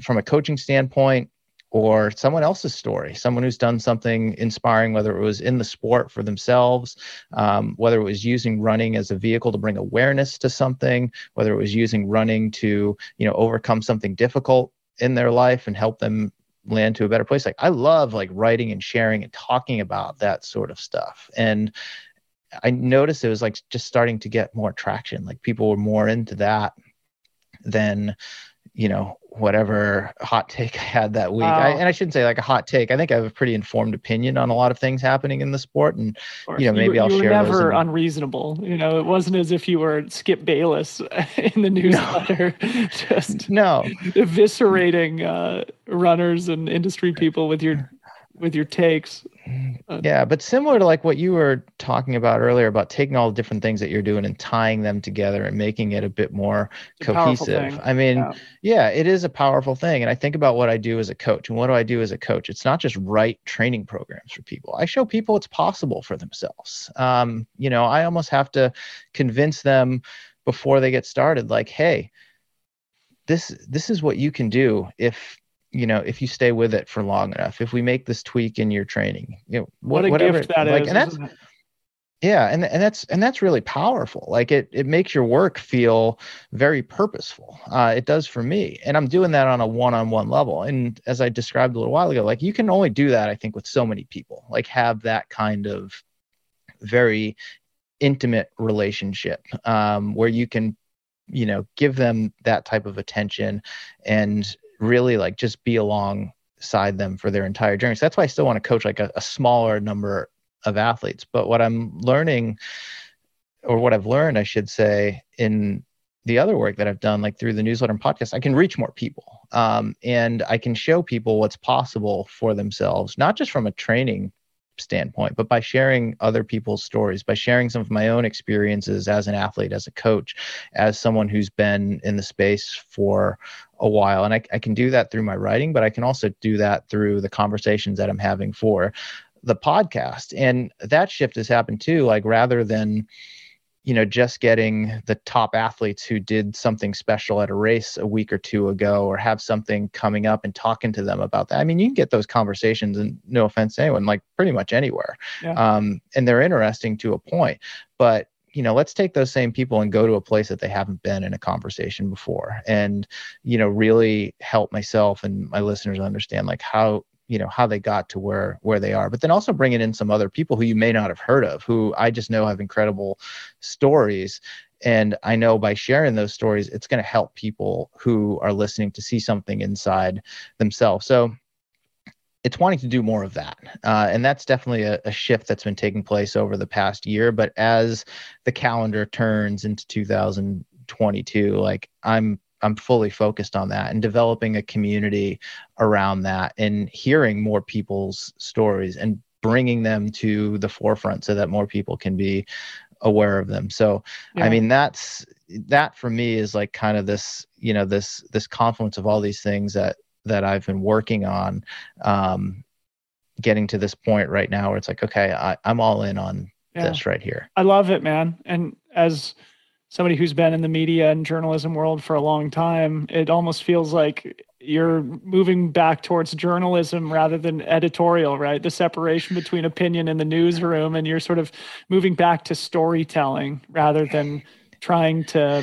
from a coaching standpoint or someone else's story, someone who's done something inspiring, whether it was in the sport for themselves, um, whether it was using running as a vehicle to bring awareness to something, whether it was using running to, you know, overcome something difficult in their life and help them land to a better place. Like I love like writing and sharing and talking about that sort of stuff. And I noticed it was like just starting to get more traction. Like people were more into that than you know whatever hot take I had that week. I, and I shouldn't say like a hot take. I think I have a pretty informed opinion on a lot of things happening in the sport, and you know maybe you, I'll you share. You were never unreasonable. You know, it wasn't as if you were Skip Bayless in the newsletter, no. just no eviscerating uh, runners and industry people with your with your takes. Uh, yeah, but similar to like what you were talking about earlier about taking all the different things that you're doing and tying them together and making it a bit more cohesive. I mean, yeah. yeah, it is a powerful thing. And I think about what I do as a coach. And what do I do as a coach? It's not just write training programs for people. I show people it's possible for themselves. Um, you know, I almost have to convince them before they get started, like, hey, this this is what you can do if you know if you stay with it for long enough if we make this tweak in your training you know what, what a whatever, gift that like, is, and that's yeah and, and that's and that's really powerful. Like it it makes your work feel very purposeful. Uh, it does for me and i'm doing that on a one-on-one level. And as i described a little while ago like you can only do that i think with so many people like have that kind of very intimate relationship um, where you can you know give them that type of attention and really like just be alongside them for their entire journey. So that's why I still want to coach like a, a smaller number of athletes. But what I'm learning, or what I've learned, I should say, in the other work that I've done, like through the newsletter and podcast, I can reach more people. Um, and I can show people what's possible for themselves, not just from a training standpoint, but by sharing other people's stories, by sharing some of my own experiences as an athlete, as a coach, as someone who's been in the space for a while. And I, I can do that through my writing, but I can also do that through the conversations that I'm having for the podcast. And that shift has happened too. Like rather than, you know, just getting the top athletes who did something special at a race a week or two ago or have something coming up and talking to them about that. I mean, you can get those conversations and no offense to anyone, like pretty much anywhere. Yeah. Um, and they're interesting to a point. But you know let's take those same people and go to a place that they haven't been in a conversation before and you know really help myself and my listeners understand like how you know how they got to where where they are but then also bringing in some other people who you may not have heard of who i just know have incredible stories and i know by sharing those stories it's going to help people who are listening to see something inside themselves so it's wanting to do more of that. Uh, and that's definitely a, a, shift that's been taking place over the past year. But as the calendar turns into 2022, like I'm I'm fully focused on that and developing a community around that and hearing more people's stories and bringing them to the forefront so that more people can be aware of them. So yeah. I mean that's that for me is like kind of this, you know, this this confluence of all these things that that I've been working on, um, getting to this point right now where it's like, okay, I, I'm all in on yeah. this right here. I love it, man. And as somebody who's been in the media and journalism world for a long time, it almost feels like you're moving back towards journalism rather than editorial, right? The separation between opinion and the newsroom, and you're sort of moving back to storytelling rather than trying to,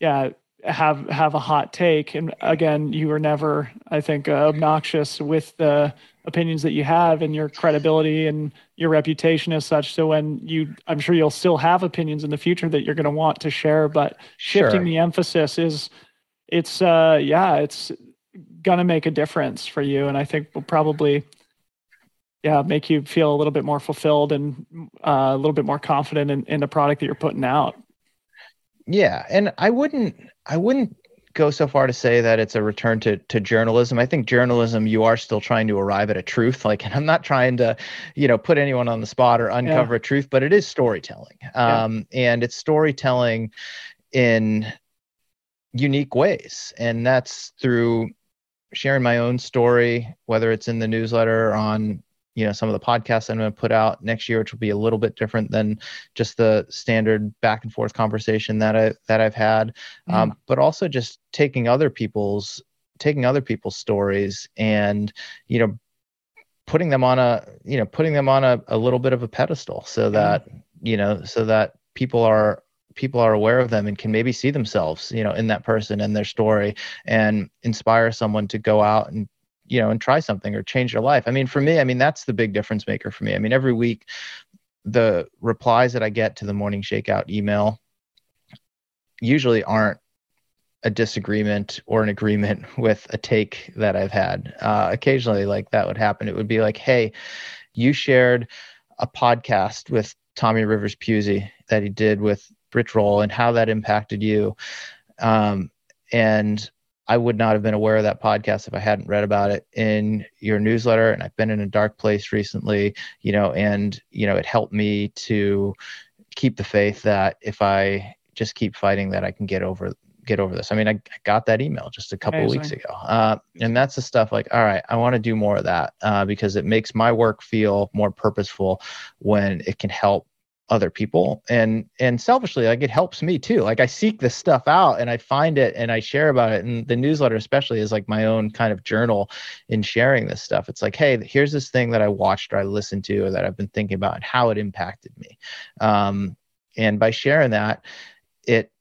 yeah, have have a hot take and again you were never i think uh, obnoxious with the opinions that you have and your credibility and your reputation as such so when you i'm sure you'll still have opinions in the future that you're going to want to share but shifting sure. the emphasis is it's uh yeah it's going to make a difference for you and i think will probably yeah make you feel a little bit more fulfilled and uh, a little bit more confident in, in the product that you're putting out yeah, and I wouldn't I wouldn't go so far to say that it's a return to to journalism. I think journalism you are still trying to arrive at a truth. Like, and I'm not trying to, you know, put anyone on the spot or uncover yeah. a truth, but it is storytelling. Um, yeah. and it's storytelling in unique ways, and that's through sharing my own story, whether it's in the newsletter or on you know some of the podcasts i'm going to put out next year which will be a little bit different than just the standard back and forth conversation that i that i've had mm. um, but also just taking other people's taking other people's stories and you know putting them on a you know putting them on a, a little bit of a pedestal so that you know so that people are people are aware of them and can maybe see themselves you know in that person and their story and inspire someone to go out and you know and try something or change your life i mean for me i mean that's the big difference maker for me i mean every week the replies that i get to the morning shakeout email usually aren't a disagreement or an agreement with a take that I've had. Uh, occasionally, like that would happen. It would be like, hey, you shared a podcast with Tommy Rivers Puzey that he did with Rich Roll and how that impacted you. Um, and I would not have been aware of that podcast if I hadn't read about it in your newsletter. And I've been in a dark place recently, you know, and, you know, it helped me to keep the faith that if I just keep fighting that I can get over get over this. I mean, I, I got that email just a couple Amazing. weeks ago, uh, and that's the stuff like, all right, I want to do more of that uh, because it makes my work feel more purposeful when it can help other people and and selfishly like it helps me too like i seek this stuff out and i find it and i share about it and the newsletter especially is like my own kind of journal in sharing this stuff it's like hey here's this thing that i watched or i listened to or that i've been thinking about and how it impacted me um, and by sharing that it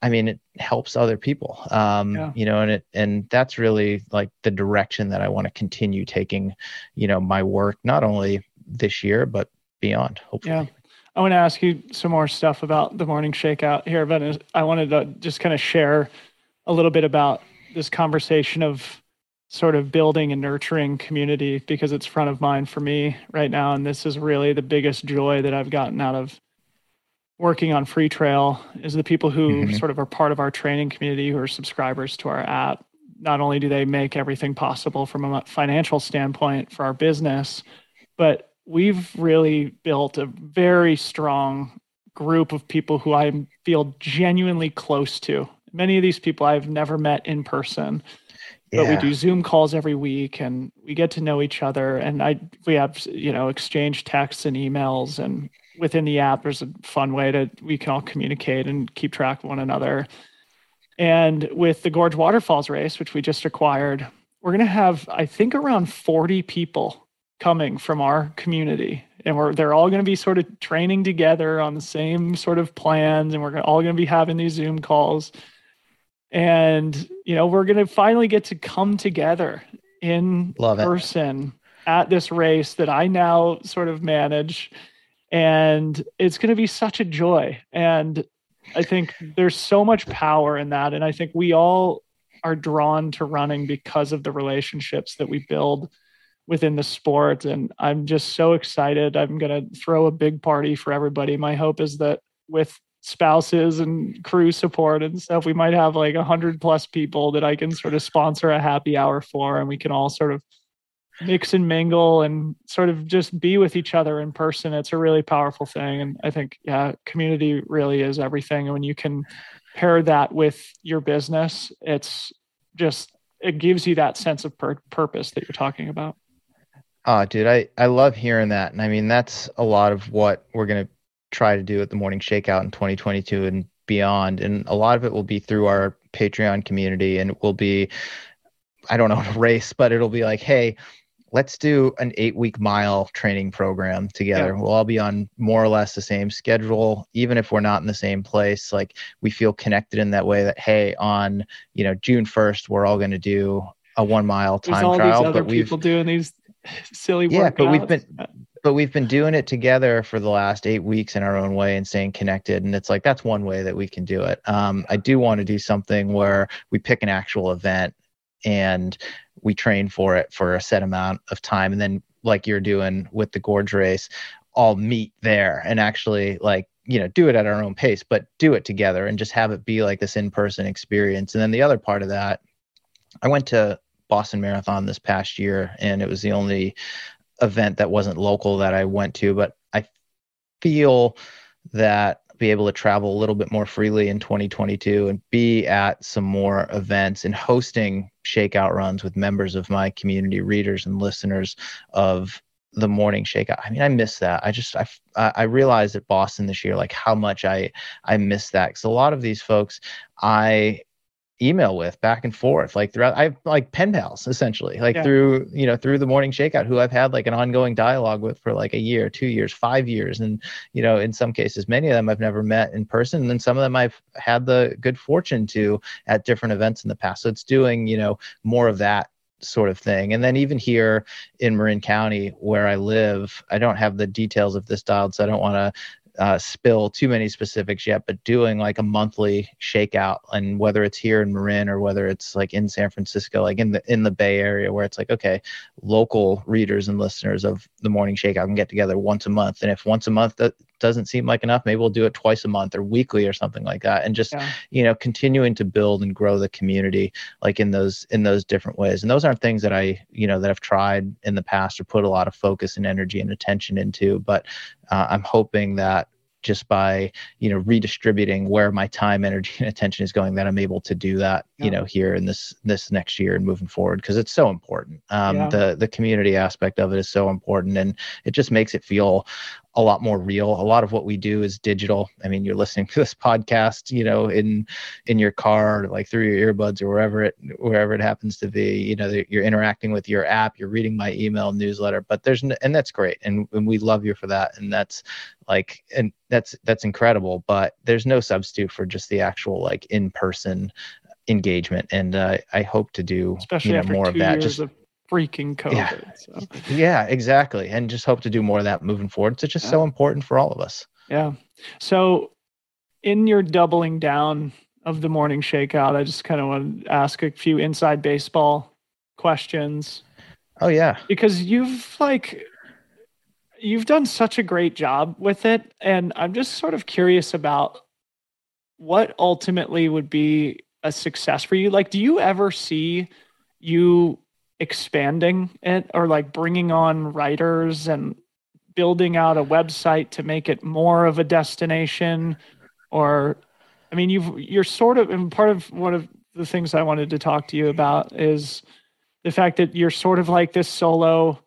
I mean, it helps other people, um, yeah. you know, and it, and that's really like the direction that I want to continue taking, you know, my work, not only this year, but beyond, hopefully. Yeah. I want to ask you some more stuff about the morning shakeout here, but I wanted to just kind of share a little bit about this conversation of sort of building and nurturing community because it's front of mind for me right now. And this is really the biggest joy that I've gotten out of working on FreeTrail is the people who mm-hmm. sort of are part of our training community who are subscribers to our app. Not only do they make everything possible from a financial standpoint for our business, but we've really built a very strong group of people who I feel genuinely close to. Many of these people I've never met in person, yeah. but we do Zoom calls every week and we get to know each other. And I we have you know exchange texts and emails and within the app, there's a fun way to we can all communicate and keep track of one another. And with the Gorge Waterfalls race, which we just acquired, we're going to have I think around 40 people coming from our community. And we're they're all going to be sort of training together on the same sort of plans and we're all going to be having these zoom calls. And you know we're going to finally get to come together in Love person it. at this race that i now sort of manage. And it's going to be such a joy. And i think there's so much power in that. And i think we all are drawn to running because of the relationships that we build within the sport and i'm just so excited i'm going to throw a big party for everybody my hope is that with spouses and crew support and stuff we might have like a hundred plus people that i can sort of sponsor a happy hour for and we can all sort of mix and mingle and sort of just be with each other in person. It's a really powerful thing. And I think, yeah, community really is everything. And when you can pair that with your business, it's just, it gives you that sense of pur- purpose that you're talking about. Oh, dude, I, I love hearing that. And I mean, that's a lot of what we're going to try to do at the morning shakeout in 2022 and beyond. And a lot of it will be through our Patreon community and it will be, I don't know, a race, but it'll be like, hey, let's do an eight week mile training program together. Yeah. We'll all be on more or less the same schedule, even if we're not in the same place. Like we feel connected in that way that, hey, on, you know, June 1st, we're all going to do a one mile time all trial. These other but people doing these silly Yeah, but we've been, but we've been doing it together for the last eight weeks in our own way and staying connected. And it's like, that's one way that we can do it. Um, I do want to do something where we pick an actual event and we train for it for a set amount of time and then like you're doing with the gorge race all meet there and actually like you know do it at our own pace but do it together and just have it be like this in-person experience and then the other part of that i went to boston marathon this past year and it was the only event that wasn't local that i went to but i feel that be able to travel a little bit more freely in 2022 and be at some more events and hosting shakeout runs with members of my community, readers and listeners of the morning shakeout. I mean, I miss that. I just I I realized at Boston this year like how much I I miss that because a lot of these folks I email with back and forth like throughout i have like pen pals essentially like yeah. through you know through the morning shakeout who i've had like an ongoing dialogue with for like a year two years five years and you know in some cases many of them i've never met in person and then some of them i've had the good fortune to at different events in the past so it's doing you know more of that sort of thing. And then even here in Marin County, where I live, I don't have the details of this dialed, so I don't want to uh, spill too many specifics yet, but doing like a monthly shakeout, and whether it's here in Marin or whether it's like in San Francisco, like in the in the Bay Area, where it's like okay, local readers and listeners of the Morning Shakeout can get together once a month, and if once a month that doesn't seem like enough, maybe we'll do it twice a month or weekly or something like that, and just yeah. you know continuing to build and grow the community like in those in those different ways. And those aren't things that I you know that I've tried in the past or put a lot of focus and energy and attention into, but uh, I'm hoping that just by you know redistributing where my time energy and attention is going that i'm able to do that yeah. you know here in this this next year and moving forward because it's so important um, yeah. the the community aspect of it is so important and it just makes it feel a lot more real. A lot of what we do is digital. I mean, you're listening to this podcast, you know, in in your car, like through your earbuds or wherever it wherever it happens to be. You know, you're interacting with your app, you're reading my email newsletter. But there's and that's great, and and we love you for that, and that's like and that's that's incredible. But there's no substitute for just the actual like in person engagement, and uh, I hope to do especially you know, more of that. Just of freaking COVID. Yeah. So. yeah, exactly. And just hope to do more of that moving forward. It's just yeah. so important for all of us. Yeah. So in your doubling down of the morning shakeout, I just kind of want to ask a few inside baseball questions. Oh yeah. Because you've like you've done such a great job with it and I'm just sort of curious about what ultimately would be a success for you. Like do you ever see you expanding it or like bringing on writers and building out a website to make it more of a destination or i mean you've you're sort of and part of one of the things i wanted to talk to you about is the fact that you're sort of like this solo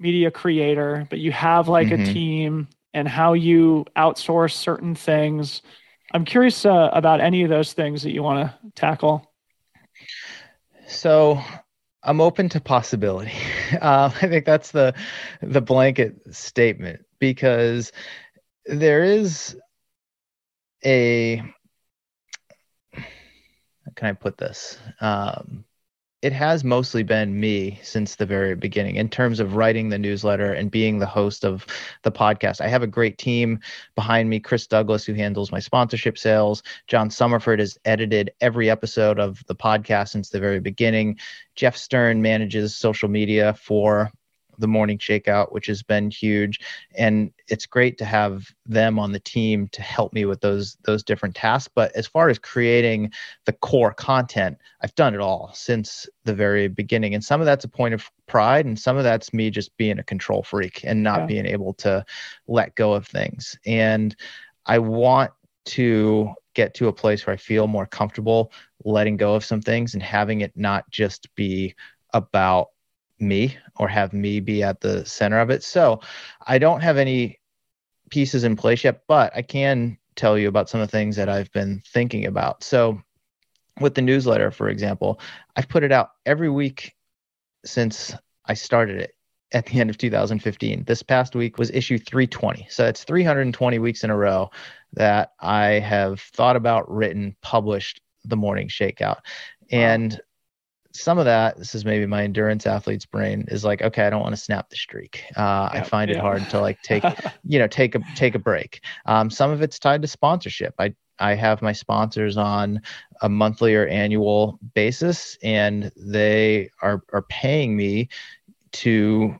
media creator but you have like mm-hmm. a team and how you outsource certain things i'm curious uh, about any of those things that you want to tackle so I'm open to possibility. Uh, I think that's the the blanket statement because there is a how can I put this? Um, it has mostly been me since the very beginning in terms of writing the newsletter and being the host of the podcast. I have a great team behind me Chris Douglas, who handles my sponsorship sales. John Summerford has edited every episode of the podcast since the very beginning. Jeff Stern manages social media for the morning shakeout, which has been huge. And it's great to have them on the team to help me with those those different tasks. But as far as creating the core content, I've done it all since the very beginning. And some of that's a point of pride, and some of that's me just being a control freak and not yeah. being able to let go of things. And I want to get to a place where I feel more comfortable letting go of some things and having it not just be about me or have me be at the center of it. So I don't have any pieces in place yet, but I can tell you about some of the things that I've been thinking about. So with the newsletter, for example, I've put it out every week since I started it at the end of 2015. This past week was issue 320. So it's 320 weeks in a row that I have thought about, written, published the morning shakeout. And some of that, this is maybe my endurance athlete's brain, is like, okay, I don't want to snap the streak. Uh, yeah, I find yeah. it hard to like take, you know, take a take a break. Um, some of it's tied to sponsorship. I I have my sponsors on a monthly or annual basis, and they are are paying me to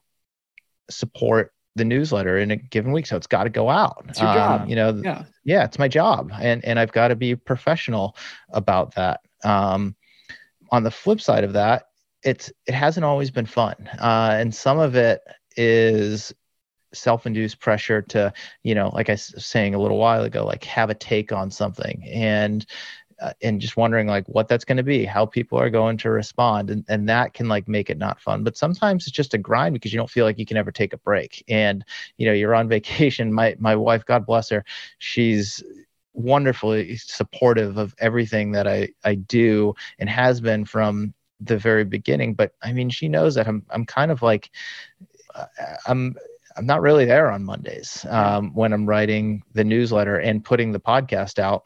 support the newsletter in a given week. So it's got to go out. It's your um, job. You know, yeah. yeah, it's my job, and and I've got to be professional about that. Um, on the flip side of that, it's it hasn't always been fun, uh, and some of it is self-induced pressure to you know like i was saying a little while ago like have a take on something and uh, and just wondering like what that's going to be how people are going to respond. And, and that can like make it not fun. But sometimes it's just a grind because you don't feel like you can ever take a break. And you know you're on vacation. My my wife god bless her she's wonderfully supportive of everything that I I do and has been from the very beginning. But I mean, she knows that I'm I'm kind of like uh, I'm I'm not really there on Mondays um, when I'm writing the newsletter and putting the podcast out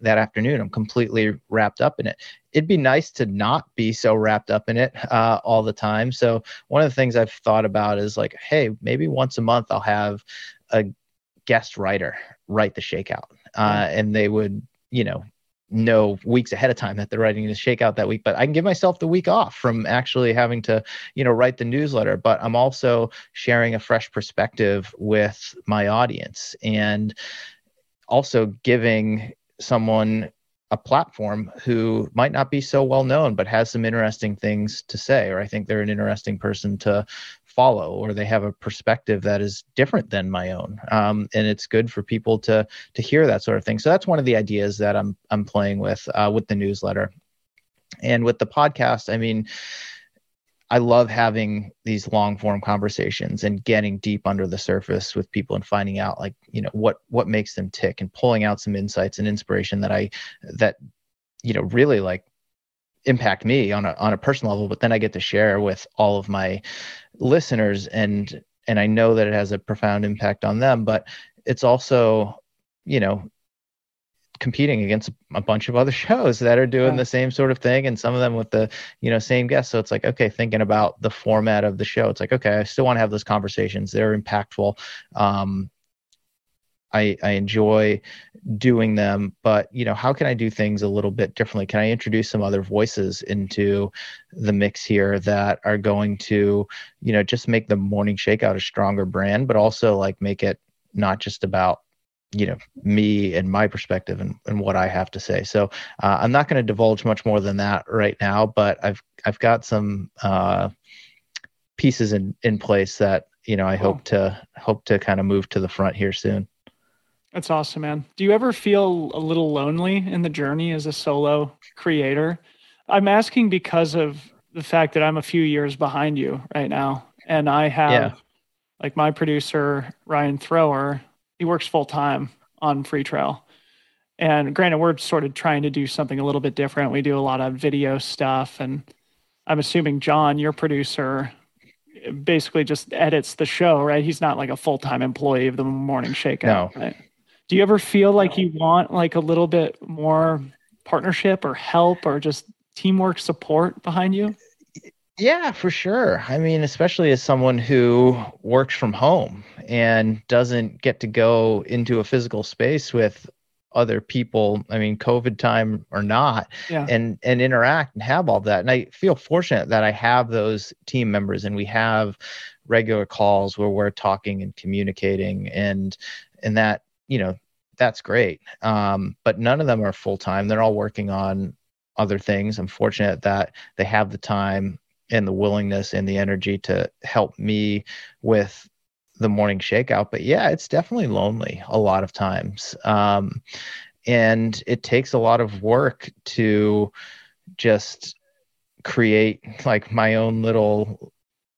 that afternoon. I'm completely wrapped up in it. It'd be nice to not be so wrapped up in it uh, all the time. So one of the things I've thought about is like, hey, maybe once a month I'll have a guest writer write the shakeout, uh, and they would, you know, know weeks ahead of time that they're writing the shakeout that week. But i can give myself the week off from actually having to you know write the newsletter. But i'm also sharing a fresh perspective with my audience and also giving someone a platform who might not be so well known but has some interesting things to say or i think they're an interesting person to follow or they have a perspective that is different than my own. Um, and it's good for people to to hear that sort of thing. So that's one of the ideas that i'm i'm playing with uh, with the newsletter. And with the podcast i mean I love having these long form conversations and getting deep under the surface with people and finding out like, you know, what what makes them tick and pulling out some insights and inspiration that I that you know really like impact me on a on a personal level, but then I get to share with all of my listeners and and I know that it has a profound impact on them, but it's also, you know, competing against a bunch of other shows that are doing the same sort of thing and some of them with the you know same guests. So it's like okay thinking about the format of the show it's like okay i still want to have those conversations. They're impactful. Um, I, I enjoy doing them but you know how can i do things a little bit differently can i introduce some other voices into the mix here that are going to you know just make the morning shakeout a stronger brand but also like make it not just about you know me and my perspective and, and what I have to say. So uh, I'm not going to divulge much more than that right now, but I've I've got some uh, pieces in in place that you know I cool. hope to hope to kind of move to the front here soon. That's awesome, man. Do you ever feel a little lonely in the journey as a solo creator? I'm asking because of the fact that I'm a few years behind you right now, and I have. Yeah. Like my producer Ryan Thrower, he works full time on FreeTrail. And granted, we're sort of trying to do something a little bit different. We do a lot of video stuff, and I'm assuming John, your producer, basically just edits the show, right? He's not like a full time employee of the Morning Shakeout. No. Right? Do you ever feel like you want like a little bit more partnership or help or just teamwork support behind you? Yeah, for sure. I mean, especially as someone who works from home and doesn't get to go into a physical space with other people i mean covid time or not yeah. and and interact and have all that and i feel fortunate that i have those team members and we have regular calls where we're talking and communicating and and that you know that's great. Um, but none of them are full time they're all working on other things. I'm fortunate that they have the time and the willingness and the energy to help me with the morning shakeout. But yeah it's definitely lonely a lot of times. Um, and it takes a lot of work to just create like my own little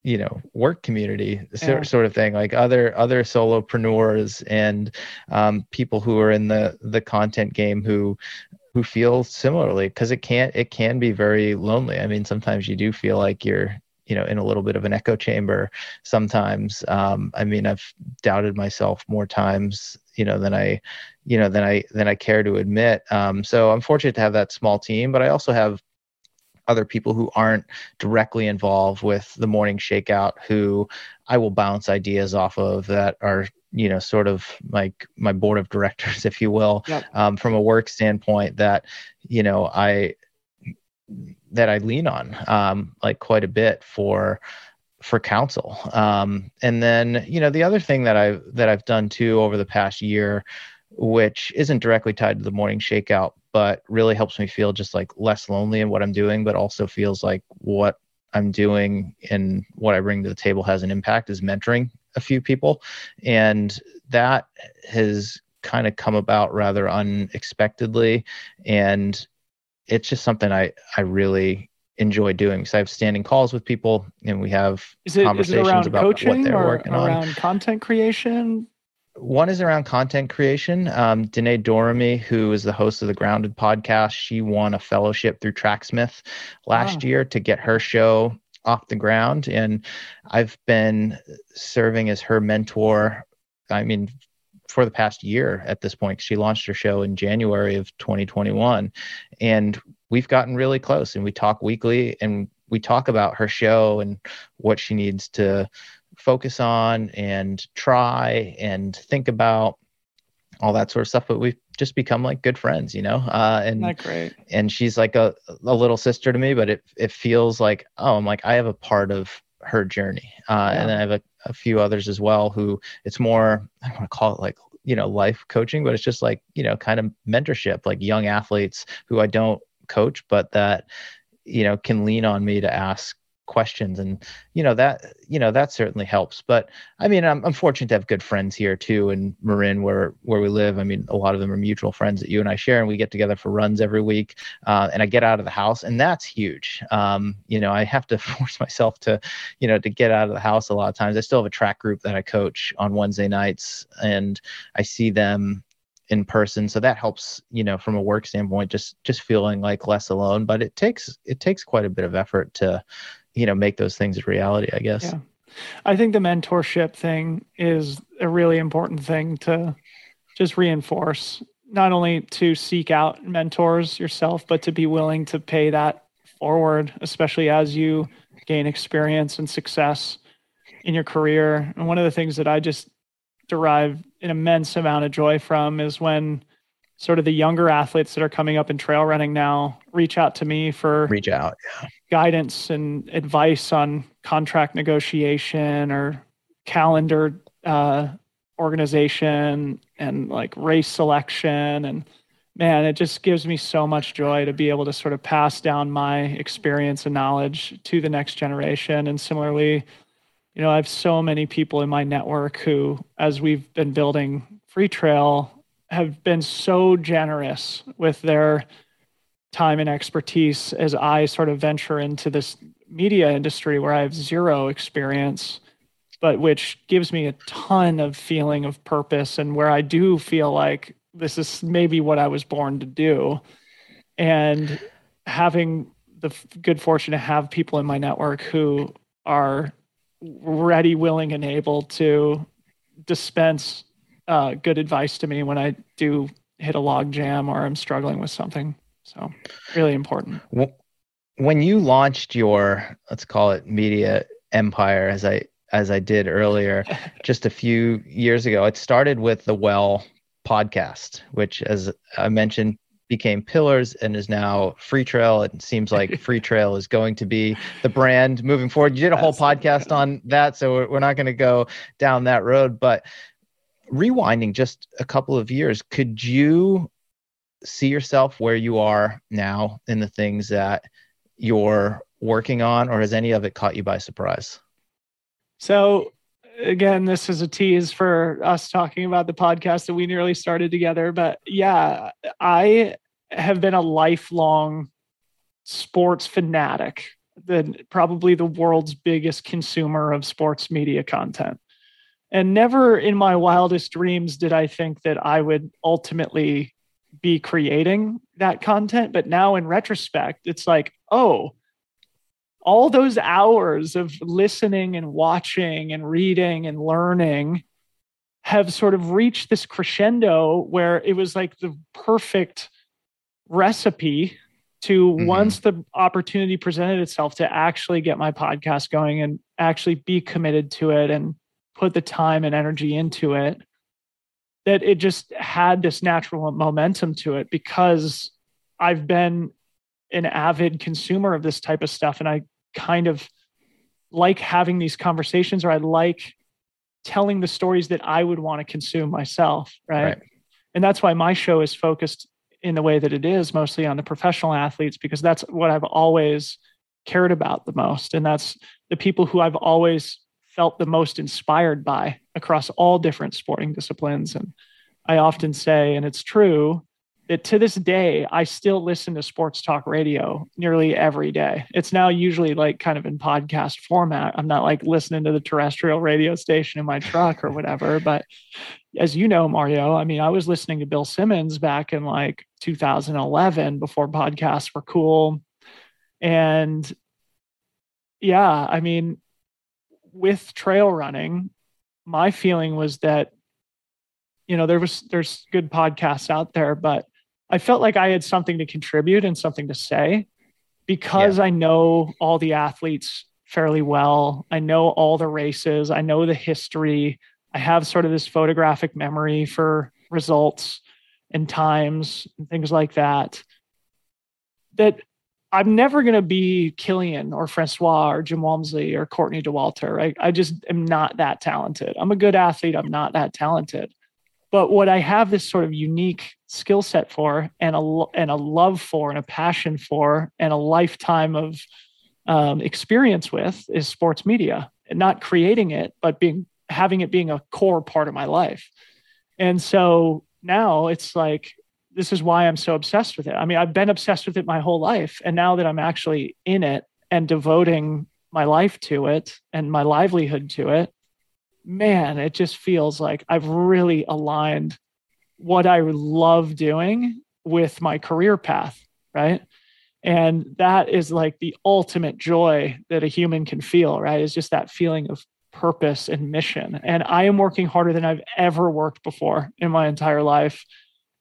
you know work community yeah. sort of thing like other other solopreneurs and um, people who are in the the content game who who feel similarly because it can't it can be very lonely. I mean, sometimes you do feel like you're you know in a little bit of an echo chamber sometimes um, i mean i've doubted myself more times you know than i you know than i than i care to admit um, so i'm fortunate to have that small team but i also have other people who aren't directly involved with the morning shakeout who i will bounce ideas off of that are you know sort of like my board of directors if you will yep. um, from a work standpoint that you know i that i lean on um, like quite a bit for for counsel um, and then you know the other thing that i've that i've done too over the past year which isn't directly tied to the morning shakeout but really helps me feel just like less lonely in what i'm doing but also feels like what i'm doing and what i bring to the table has an impact is mentoring a few people, and that has kind of come about rather unexpectedly, and it's just something I I really enjoy doing because I have standing calls with people and we have is it, conversations is it about coaching what they're or working around on. content creation. One is around content creation. Um, Danae Doramy, who is the host of the Grounded podcast, she won a fellowship through Tracksmith last wow. year to get her show off the ground. And I've been serving as her mentor. I mean, for the past year at this point. She launched her show in January of 2021. And we've gotten really close and we talk weekly and we talk about her show and what she needs to focus on and try and think about all that sort of stuff but we've just become like good friends you know? Uh and and she's like a, a little sister to me but it it feels like oh i'm like i have a part of her journey. Uh yeah. and i have a, a few others as well who it's more i want to call it like you know life coaching but it's just like you know kind of mentorship like young athletes who i don't coach but that you know can lean on me to ask questions and you know that you know that certainly helps. But i mean I'm, I'm fortunate to have good friends here too in marin where where we live. I mean a lot of them are mutual friends that you and i share and we get together for runs every week uh, and i get out of the house and that's huge. Um, you know i have to force myself to you know to get out of the house a lot of times. I still have a track group that i coach on wednesday nights and i see them in person. So that helps you know from a work standpoint just just feeling like less alone. But it takes it takes quite a bit of effort to you know make those things a reality i guess. Yeah. I think the mentorship thing is a really important thing to just reinforce not only to seek out mentors yourself but to be willing to pay that forward especially as you gain experience and success in your career. And one of the things that i just derive an immense amount of joy from is when sort of the younger athletes that are coming up in trail running now reach out to me for reach out yeah. guidance and advice on contract negotiation or calendar uh, organization and like race selection and man it just gives me so much joy to be able to sort of pass down my experience and knowledge to the next generation and similarly you know, I have so many people in my network who, as we've been building FreeTrail, have been so generous with their time and expertise as I sort of venture into this media industry where I have zero experience, but which gives me a ton of feeling of purpose and where I do feel like this is maybe what I was born to do. And having the good fortune to have people in my network who are ready, willing, and able to dispense uh, good advice to me when I do hit a log jam or I'm struggling with something. So, really important. When you launched your, let's call it media empire, as I as I did earlier, just a few years ago, it started with the Well podcast, which, as I mentioned, became Pillars and is now FreeTrail. It seems like FreeTrail is going to be the brand moving forward. You did a whole podcast on that, so we're not going to go down that road. But rewinding just a couple of years, could you see yourself where you are now in the things that you're working on, or has any of it caught you by surprise? So again, this is a tease for us talking about the podcast that we nearly started together. But yeah, I have been a lifelong sports fanatic, the probably the world's biggest consumer of sports media content. And never in my wildest dreams did I think that I would ultimately be creating that content. But now in retrospect, it's like, oh, all those hours of listening and watching and reading and learning have sort of reached this crescendo where it was like the perfect recipe to mm-hmm. once the opportunity presented itself to actually get my podcast going and actually be committed to it and put the time and energy into it that it just had this natural momentum to it because I've been an avid consumer of this type of stuff and I kind of like having these conversations or I like telling the stories that I would want to consume myself. Right? right. And that's why my show is focused in the way that it is mostly on the professional athletes because that's what I've always cared about the most. And that's the people who I've always felt the most inspired by across all different sporting disciplines. And I often say, and it's true, that to this day I still listen to sports talk radio nearly every day. It's now usually like kind of in podcast format. I'm not like listening to the terrestrial radio station in my truck or whatever, but as you know, Mario, I mean, I was listening to Bill Simmons back in like 2011 before podcasts were cool. And yeah, I mean, with trail running, my feeling was that you know there was there's good podcasts out there but i felt like i had something to contribute and something to say because yeah. i know all the athletes fairly well. I know all the races. I know the history. I have sort of this photographic memory for results and times and things like that that I'm never going to be Kilian or Francois or Jim Walmsley or Courtney Dauwalter. Right? I just am not that talented. I'm a good athlete. I'm not that talented. But what I have this sort of unique skill set for, and a and a love for, and a passion for, and a lifetime of um, experience with is sports media. And not creating it, but being having it being a core part of my life. And so now it's like this is why I'm so obsessed with it. I mean, I've been obsessed with it my whole life. And now that I'm actually in it and devoting my life to it and my livelihood to it, man, it just feels like I've really aligned what I love doing with my career path. Right. And that is like the ultimate joy that a human can feel, right? Is just that feeling of purpose and mission. And I am working harder than I've ever worked before in my entire life.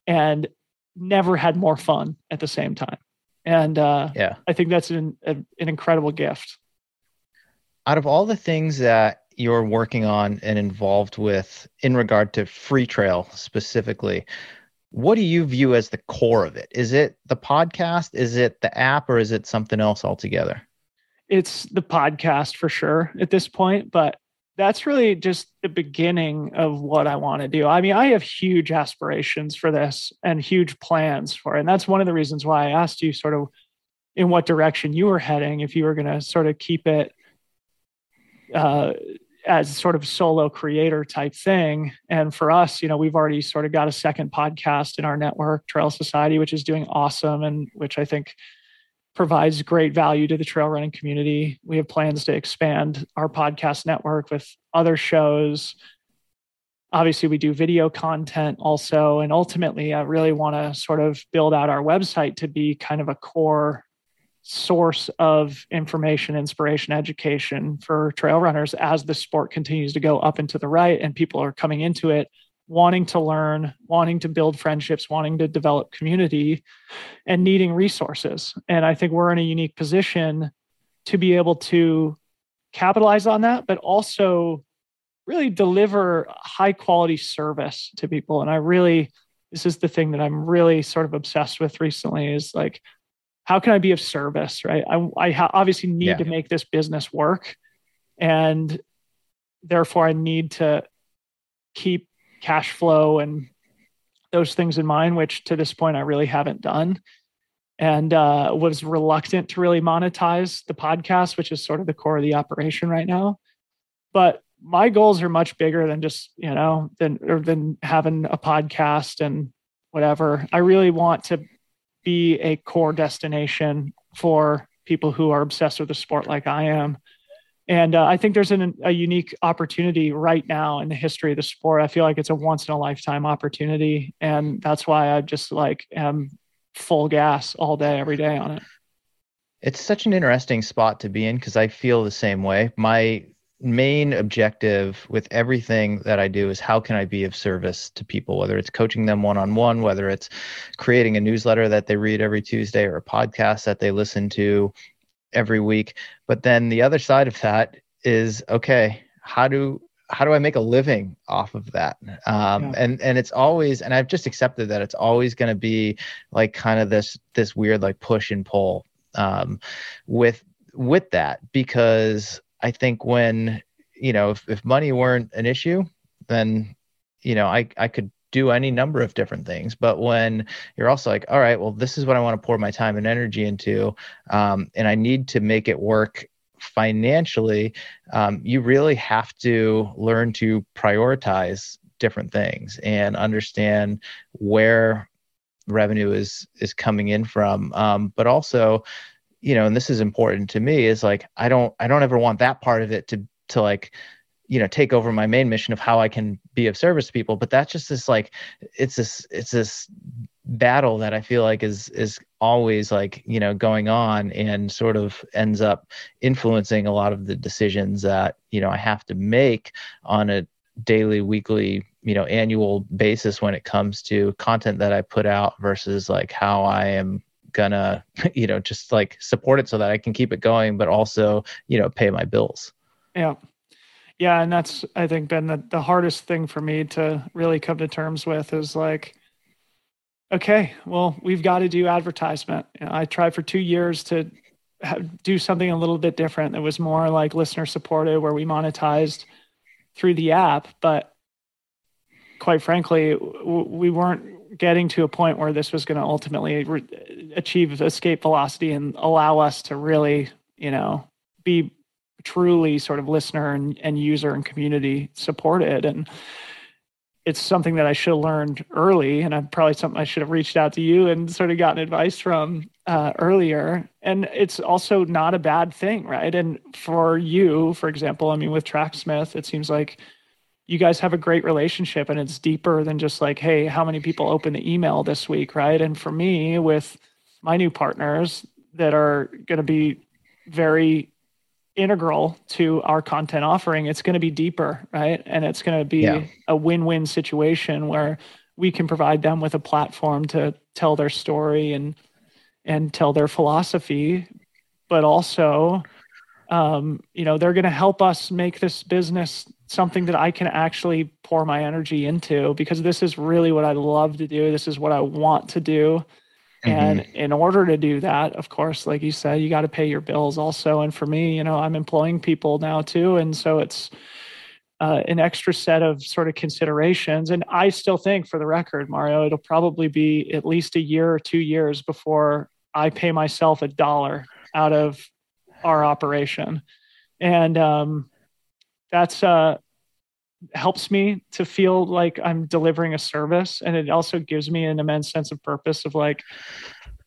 And never had more fun at the same time. And uh, yeah, I think that's an, a, an incredible gift. Out of all the things that you're working on and involved with in regard to FreeTrail specifically, what do you view as the core of it? Is it the podcast? Is it the app or is it something else altogether? It's the podcast for sure at this point, but that's really just the beginning of what I want to do. I mean, I have huge aspirations for this and huge plans for it. And that's one of the reasons why I asked you sort of in what direction you were heading, if you were going to sort of keep it uh, as sort of solo creator type thing. And for us, you know, we've already sort of got a second podcast in our network, Trail Society, which is doing awesome and which I think provides great value to the trail running community. We have plans to expand our podcast network with other shows. Obviously, we do video content also. And ultimately, I really want to sort of build out our website to be kind of a core source of information, inspiration, education for trail runners as the sport continues to go up and to the right and people are coming into it wanting to learn, wanting to build friendships, wanting to develop community, and needing resources. And I think we're in a unique position to be able to capitalize on that, but also really deliver high quality service to people. And I really, this is the thing that I'm really sort of obsessed with recently is like, how can I be of service? Right. I, I ha- obviously need yeah. to make this business work. And therefore, I need to keep cash flow and those things in mind, which to this point I really haven't done. And uh, was reluctant to really monetize the podcast, which is sort of the core of the operation right now. But my goals are much bigger than just you know than or than having a podcast and whatever. I really want to be a core destination for people who are obsessed with the sport like I am and uh, I think there's an, a unique opportunity right now in the history of the sport. I feel like it's a once in a lifetime opportunity. And that's why I just like am full gas all day, every day on it. It's such an interesting spot to be in because I feel the same way. My main objective with everything that I do is how can I be of service to people, whether it's coaching them one on one, whether it's creating a newsletter that they read every Tuesday or a podcast that they listen to every week. But then the other side of that is okay, how do how do I make a living off of that? Um, yeah. And and it's always, and I've just accepted that it's always going to be like kind of this this weird like push and pull um, with with that because I think when you know if, if money weren't an issue, then you know I I could do any number of different things. But when you're also like, all right, well, this is what I want to pour my time and energy into, um, and I need to make it work financially, um, you really have to learn to prioritize different things and understand where revenue is is coming in from um, but also you know and this is important to me is like i don't i don't ever want that part of it to to like you know take over my main mission of how i can be of service to people. But that's just this like it's this it's this battle that i feel like is is always like you know going on and sort of ends up influencing a lot of the decisions that you know i have to make on a daily weekly you know annual basis when it comes to content that i put out versus like how i am gonna you know just like support it so that i can keep it going but also you know pay my bills. Yeah yeah and that's i think been the, the hardest thing for me to really come to terms with is like okay well we've got to do advertisement. You know, i tried for two years to have, do something a little bit different that was more like listener supported where we monetized through the app but quite frankly w- we weren't getting to a point where this was going to ultimately re- achieve escape velocity and allow us to really you know be truly sort of listener and, and user and community supported and it's something that I should have learned early, and I'm probably something I should have reached out to you and sort of gotten advice from uh, earlier. And it's also not a bad thing, right? And for you, for example, I mean, with Tracksmith, it seems like you guys have a great relationship, and it's deeper than just like, hey, how many people open the email this week, right? And for me, with my new partners that are going to be very integral to our content offering, it's going to be deeper, right? And it's going to be yeah. a win-win situation where we can provide them with a platform to tell their story and and tell their philosophy, but also um, you know, they're going to help us make this business something that I can actually pour my energy into because this is really what I love to do. This is what I want to do. And mm-hmm. in order to do that, of course, like you said, you got to pay your bills also. And for me, you know, I'm employing people now too. And so it's uh, an extra set of sort of considerations. And I still think, for the record, Mario, it'll probably be at least a year or two years before I pay myself a dollar out of our operation. And um, that's, uh, helps me to feel like I'm delivering a service. And it also gives me an immense sense of purpose of like,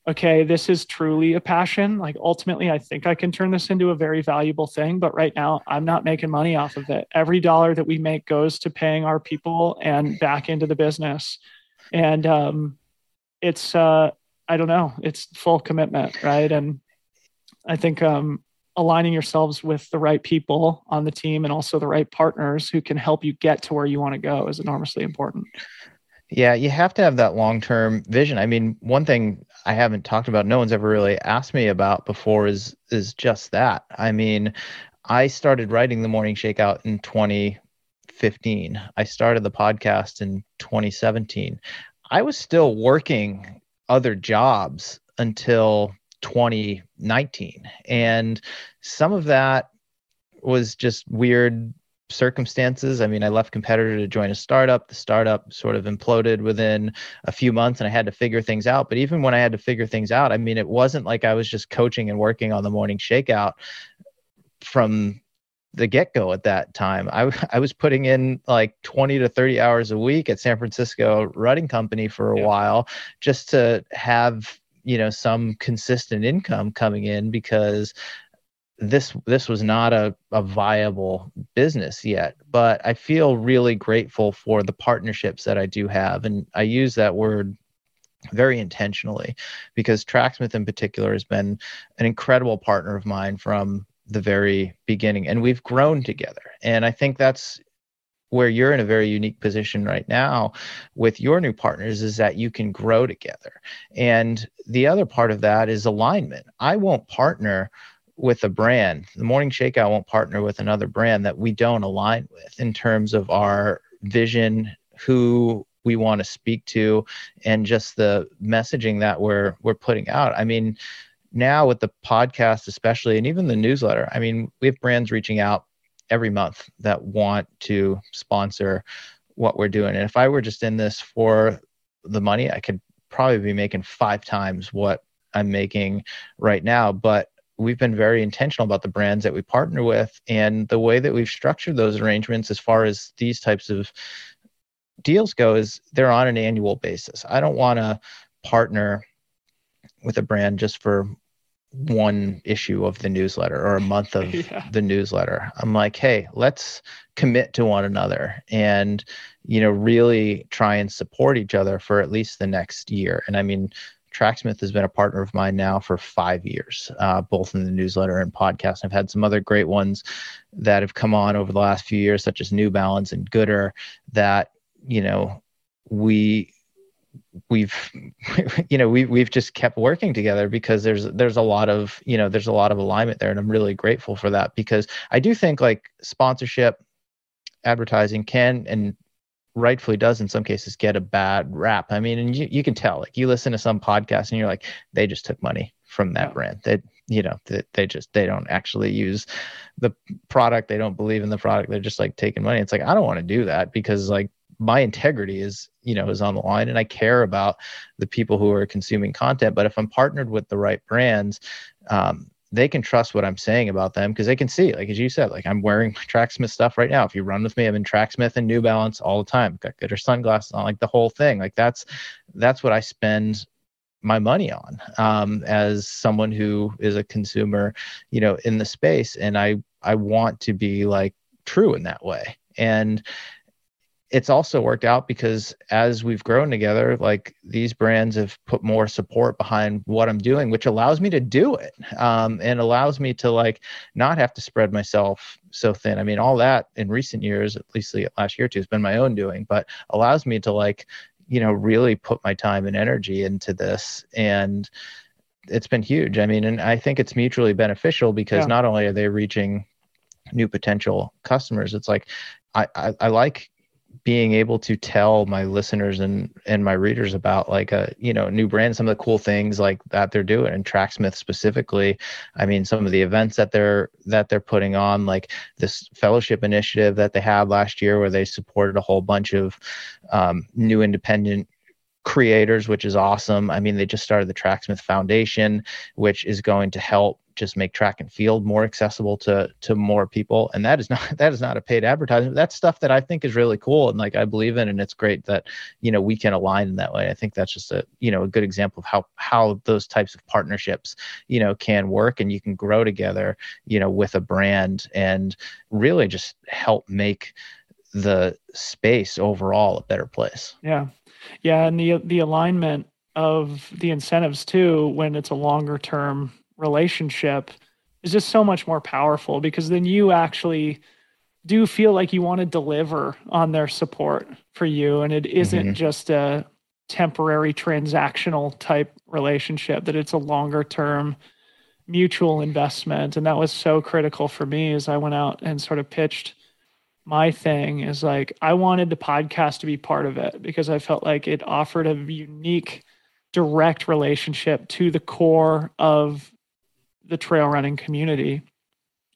okay, this is truly a passion. Like ultimately, I think I can turn this into a very valuable thing. But right now, I'm not making money off of it. Every dollar that we make goes to paying our people and back into the business. And um, it's, uh, I don't know, it's full commitment, right? And I think um, aligning yourselves with the right people on the team and also the right partners who can help you get to where you want to go is enormously important. Yeah, you have to have that long term vision. I mean, one thing I haven't talked about, no one's ever really asked me about before is is just that. I mean, I started writing the morning shakeout in 2015. I started the podcast in 2017. I was still working other jobs until 2019. And some of that was just weird circumstances. I mean, I left competitor to join a startup. The startup sort of imploded within a few months and I had to figure things out. But even when I had to figure things out, I mean, it wasn't like I was just coaching and working on the morning shakeout from the get go at that time. I, I was putting in like 20 to 30 hours a week at San Francisco Running Company for a yeah. while just to have you know some consistent income coming in because this this was not a, a viable business yet. But i feel really grateful for the partnerships that i do have. And i use that word very intentionally because tracksmith in particular has been an incredible partner of mine from the very beginning. And we've grown together. And i think that's where you're in a very unique position right now with your new partners is that you can grow together. And the other part of that is alignment. I won't partner with a brand. The Morning Shakeout won't partner with another brand that we don't align with in terms of our vision, who we want to speak to, and just the messaging that we're we're putting out. I mean, now with the podcast especially and even the newsletter, I mean, we have brands reaching out every month that want to sponsor what we're doing. And if I were just in this for the money, I could probably be making five times what I'm making right now. But we've been very intentional about the brands that we partner with and the way that we've structured those arrangements as far as these types of deals go is they're on an annual basis. I don't want to partner with a brand just for one issue of the newsletter or a month of yeah. the newsletter. I'm like, hey, let's commit to one another and, you know, really try and support each other for at least the next year. And I mean, Tracksmith has been a partner of mine now for five years, uh, both in the newsletter and podcast. I've had some other great ones that have come on over the last few years, such as New Balance and Goodr, that, you know, we we've you know we we've just kept working together because there's there's a lot of you know there's a lot of alignment there and I'm really grateful for that because I do think like sponsorship advertising can and rightfully does in some cases get a bad rap. I mean, and you, you can tell like you listen to some podcast and you're like they just took money from that yeah. brand. They you know they, they just they don't actually use the product. They don't believe in the product. They're just like taking money. It's like I don't want to do that because like my integrity is you know is on the line and i care about the people who are consuming content. But if i'm partnered with the right brands um, they can trust what i'm saying about them because they can see like as you said like i'm wearing tracksmith stuff right now. If you run with me i'm in tracksmith and new balance all the time. Got Goodr sunglasses on like the whole thing. Like that's that's what i spend my money on um, as someone who is a consumer you know in the space. And i i want to be like true in that way. And it's also worked out because as we've grown together, like these brands have put more support behind what I'm doing, which allows me to do it um, and allows me to like not have to spread myself so thin. I mean, all that in recent years, at least the last year or two, has been my own doing, but allows me to like, you know, really put my time and energy into this. And it's been huge. I mean, and I think it's mutually beneficial because yeah. not only are they reaching new potential customers, it's like I, I, I like being able to tell my listeners and and my readers about like a you know new brand some of the cool things like that they're doing and tracksmith specifically. I mean some of the events that they're that they're putting on like this fellowship initiative that they had last year where they supported a whole bunch of um, new independent creators which is awesome. I mean they just started the tracksmith foundation which is going to help just make track and field more accessible to to more people. And that is not that is not a paid advertisement. That's stuff that i think is really cool and like i believe in and it's great that you know we can align in that way. I think that's just a you know a good example of how how those types of partnerships you know can work and you can grow together you know with a brand and really just help make the space overall a better place. Yeah yeah and the the alignment of the incentives too when it's a longer term relationship is just so much more powerful because then you actually do feel like you want to deliver on their support for you and it isn't mm-hmm. just a temporary transactional type relationship that it's a longer term mutual investment and that was so critical for me as i went out and sort of pitched my thing is like i wanted the podcast to be part of it because i felt like it offered a unique direct relationship to the core of the trail running community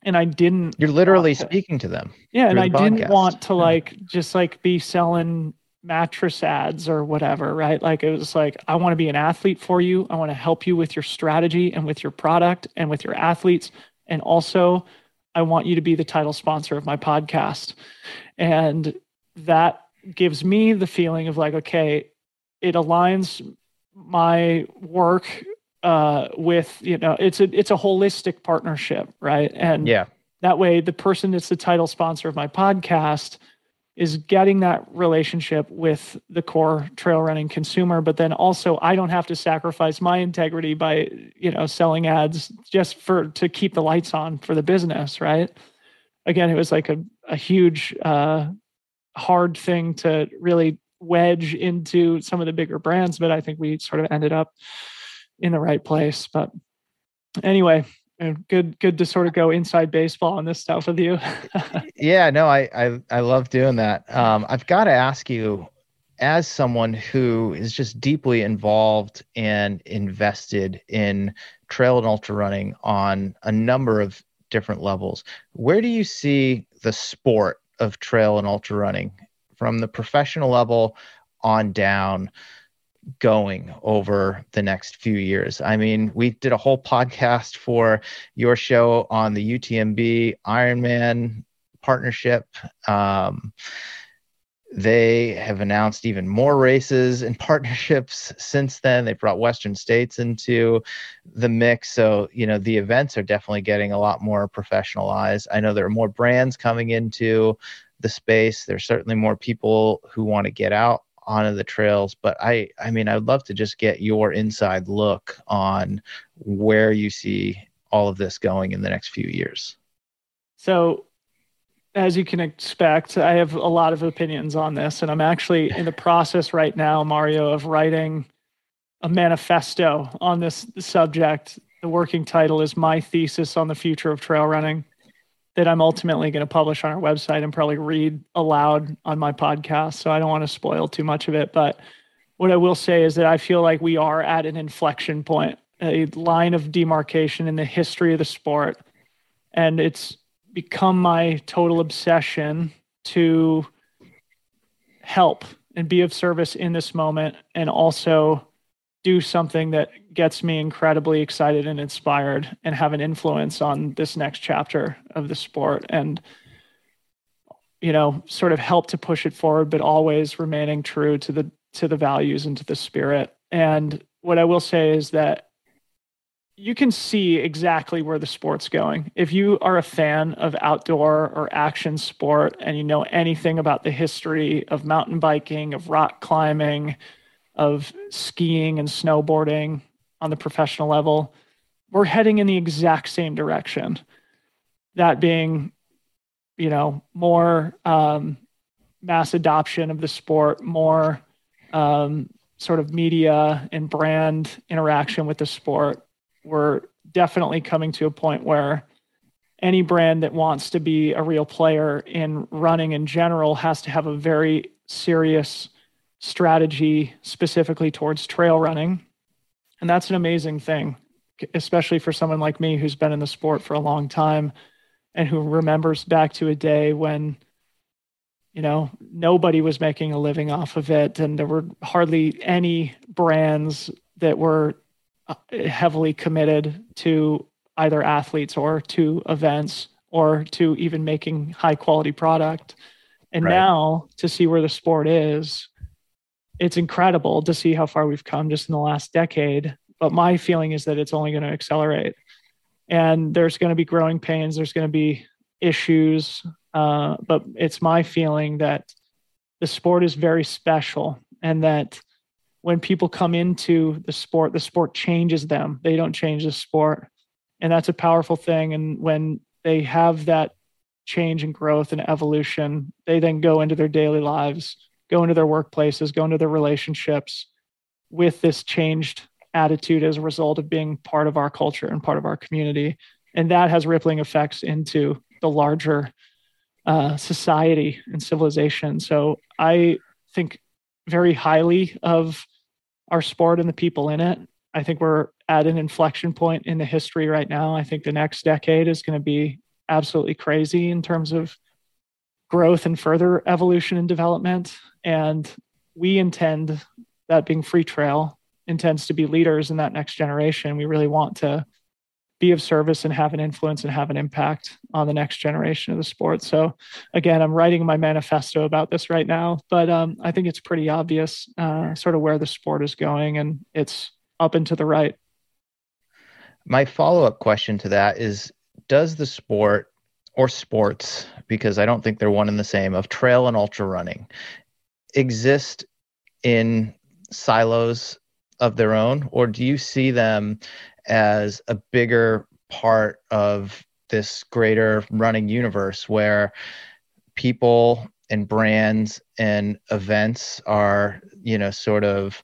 and I didn't. You're literally speaking to them. Yeah, and I the didn't want to like just like be selling mattress ads or whatever, right? Like it was like I want to be an athlete for you. I want to help you with your strategy and with your product and with your athletes, and also I want you to be the title sponsor of my podcast, and that gives me the feeling of like, okay, it aligns my work uh, with you know it's a it's a holistic partnership, right? And yeah, that way the person that's the title sponsor of my podcast is getting that relationship with the core trail running consumer but then also i don't have to sacrifice my integrity by you know selling ads just for to keep the lights on for the business right again it was like a, a huge uh, hard thing to really wedge into some of the bigger brands but i think we sort of ended up in the right place. But anyway, good good to sort of go inside baseball on this stuff with you. yeah, no, I, I I love doing that. Um, I've got to ask you, as someone who is just deeply involved and invested in trail and ultra running on a number of different levels, where do you see the sport of trail and ultra running from the professional level on down? Going over the next few years. I mean, we did a whole podcast for your show on the UTMB Ironman partnership. Um, they have announced even more races and partnerships since then. They brought Western States into the mix. So, you know, the events are definitely getting a lot more professionalized. I know there are more brands coming into the space. There's certainly more people who want to get out onto the trails but i i mean i'd love to just get your inside look on where you see all of this going in the next few years so as you can expect, I have a lot of opinions on this, and I'm actually in the process right now, Mario, of writing a manifesto on this subject. The working title is My Thesis on the Future of Trail Running, that I'm ultimately going to publish on our website and probably read aloud on my podcast. So I don't want to spoil too much of it. But what I will say is that I feel like we are at an inflection point, a line of demarcation in the history of the sport. And it's become my total obsession to help and be of service in this moment and also do something that gets me incredibly excited and inspired and have an influence on this next chapter of the sport and you know sort of help to push it forward but always remaining true to the to the values and to the spirit and what i will say is that you can see exactly where the sport's going. If you are a fan of outdoor or action sport and you know anything about the history of mountain biking, of rock climbing, of skiing and snowboarding on the professional level, we're heading in the exact same direction. That being, you know, more um, mass adoption of the sport, more um, sort of media and brand interaction with the sport we're definitely coming to a point where any brand that wants to be a real player in running in general has to have a very serious strategy specifically towards trail running. And that's an amazing thing, especially for someone like me who's been in the sport for a long time and who remembers back to a day when you know nobody was making a living off of it and there were hardly any brands that were uh, heavily committed to either athletes or to events or to even making high quality product. And right. now to see where the sport is, it's incredible to see how far we've come just in the last decade. But my feeling is that it's only going to accelerate. And there's going to be growing pains, there's going to be issues. Uh, but it's my feeling that the sport is very special and that when people come into the sport, the sport changes them. They don't change the sport. And that's a powerful thing. And when they have that change and growth and evolution, they then go into their daily lives, go into their workplaces, go into their relationships with this changed attitude as a result of being part of our culture and part of our community. And that has rippling effects into the larger uh, society and civilization. So I think very highly of our sport and the people in it. I think we're at an inflection point in the history right now. I think the next decade is going to be absolutely crazy in terms of growth and further evolution and development. And we intend, that being FreeTrail, intends to be leaders in that next generation. We really want to be of service and have an influence and have an impact on the next generation of the sport. So, again, I'm writing my manifesto about this right now, but um, I think it's pretty obvious uh, sort of where the sport is going, and it's up and to the right. My follow up question to that is Does the sport or sports, because I don't think they're one and the same, of trail and ultra running exist in silos of their own, or do you see them as a bigger part of this greater running universe where people and brands and events are you know sort of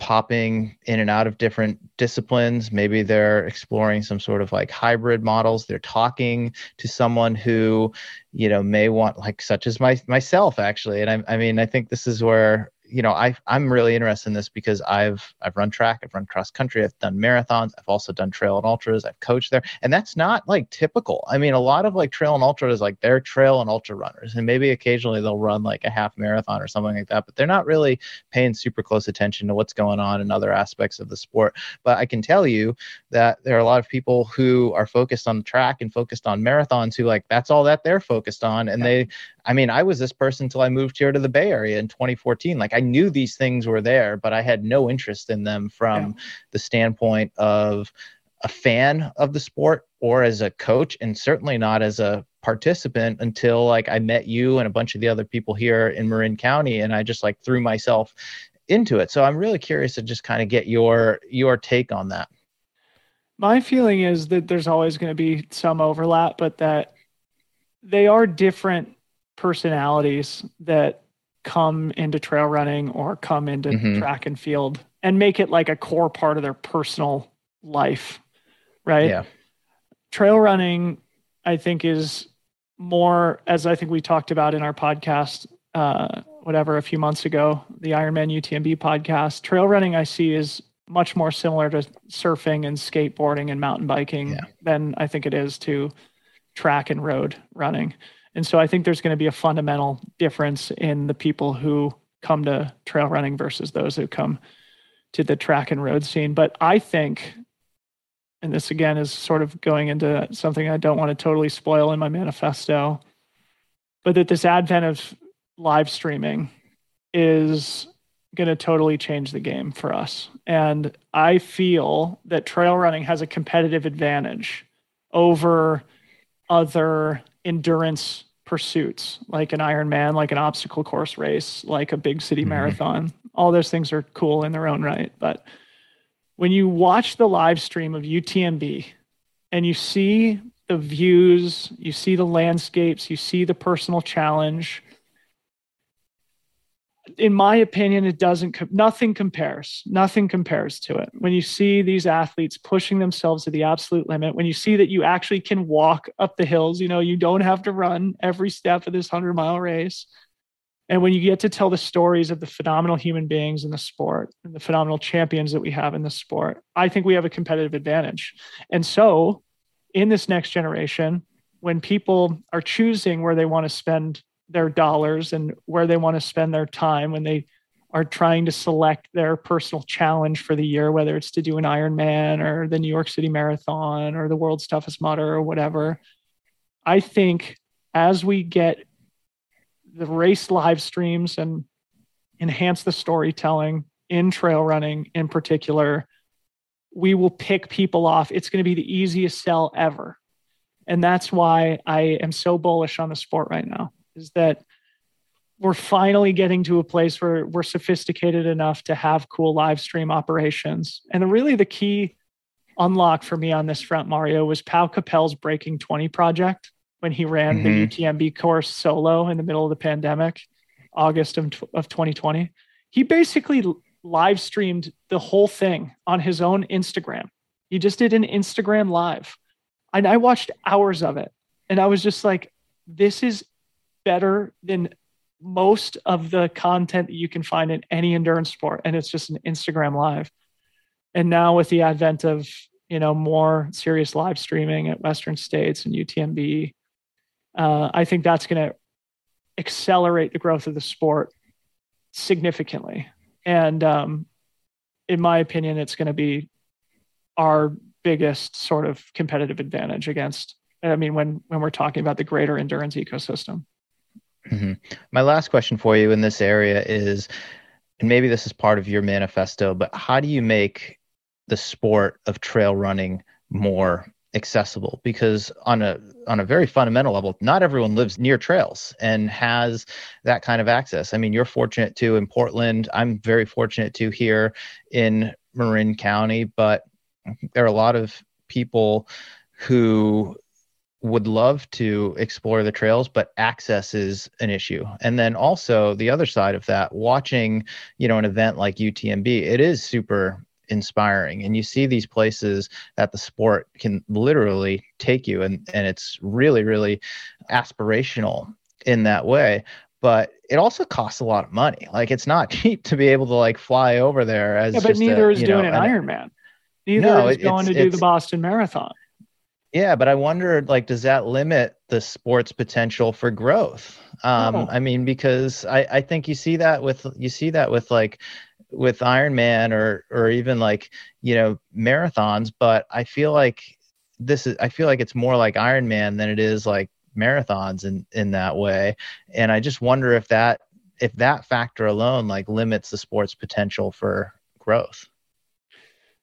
popping in and out of different disciplines. Maybe they're exploring some sort of like hybrid models. They're talking to someone who you know may want like such as my myself actually. And I, I mean i think this is where you know, I I'm really interested in this because I've I've run track, I've run cross country, I've done marathons, I've also done trail and ultras, I've coached there, and that's not like typical. I mean, a lot of like trail and ultras, like they're trail and ultra runners, and maybe occasionally they'll run like a half marathon or something like that, but they're not really paying super close attention to what's going on in other aspects of the sport. But I can tell you that there are a lot of people who are focused on the track and focused on marathons who like that's all that they're focused on, and yeah. they I mean, I was this person until I moved here to the Bay Area in 2014. Like I knew these things were there, but I had no interest in them from yeah. the standpoint of a fan of the sport or as a coach, and certainly not as a participant until like I met you and a bunch of the other people here in Marin County, and I just like threw myself into it. So I'm really curious to just kind of get your your take on that. My feeling is that there's always going to be some overlap, but that they are different personalities that come into trail running or come into mm-hmm. track and field and make it like a core part of their personal life, right? Yeah. Trail running, I think, is more, as I think we talked about in our podcast, uh, whatever, a few months ago, the Ironman UTMB podcast. Trail running, I see, is much more similar to surfing and skateboarding and mountain biking yeah. than I think it is to track and road running. And so I think there's going to be a fundamental difference in the people who come to trail running versus those who come to the track and road scene. But I think, and this again is sort of going into something I don't want to totally spoil in my manifesto, but that this advent of live streaming is going to totally change the game for us. And I feel that trail running has a competitive advantage over other endurance pursuits like an Ironman, like an obstacle course race, like a big city mm-hmm. marathon. All those things are cool in their own right. But when you watch the live stream of UTMB and you see the views, you see the landscapes, you see the personal challenge, in my opinion, it doesn't, nothing compares. Nothing compares to it. When you see these athletes pushing themselves to the absolute limit, when you see that you actually can walk up the hills, you know, you don't have to run every step of this 100 mile race. And when you get to tell the stories of the phenomenal human beings in the sport and the phenomenal champions that we have in the sport, I think we have a competitive advantage. And so, in this next generation, when people are choosing where they want to spend their dollars and where they want to spend their time when they are trying to select their personal challenge for the year, whether it's to do an Ironman or the New York City Marathon or the World's Toughest Mudder or whatever. I think as we get the race live streams and enhance the storytelling in trail running in particular, we will pick people off. It's going to be the easiest sell ever. And that's why I am so bullish on the sport right now is that we're finally getting to a place where we're sophisticated enough to have cool live stream operations. And really the key unlock for me on this front, Mario, was Pau Capell's Breaking 20 project when he ran mm-hmm. the UTMB course solo in the middle of the pandemic, August of, of 2020. He basically live streamed the whole thing on his own Instagram. He just did an Instagram live. And I watched hours of it. And I was just like, this is better than most of the content that you can find in any endurance sport and it's just an instagram live. And now with the advent of you know more serious live streaming at western states and utmb uh, i think that's going to accelerate the growth of the sport significantly. And um, in my opinion it's going to be our biggest sort of competitive advantage against i mean when when we're talking about the greater endurance ecosystem Mm-hmm. My last question for you in this area is, and maybe this is part of your manifesto, but how do you make the sport of trail running more accessible? Because on a on a very fundamental level not everyone lives near trails and has that kind of access. I mean you're fortunate to in portland. I'm very fortunate to here in marin county but there are a lot of people who would love to explore the trails but access is an issue and then also the other side of that watching you know an event like utmb it is super inspiring and you see these places that the sport can literally take you and and it's really really aspirational in that way but it also costs a lot of money. Like it's not cheap to be able to like fly over there as. Yeah, but neither a, is doing know, an Ironman. Neither no, is going to do the Boston Marathon. Yeah, but I wondered, like, does that limit the sport's potential for growth? Um, oh. I mean, because I, I think you see that with you see that with like with Ironman or or even like you know marathons, but I feel like this is I feel like it's more like Ironman than it is like marathons in in that way, and I just wonder if that if that factor alone like limits the sport's potential for growth.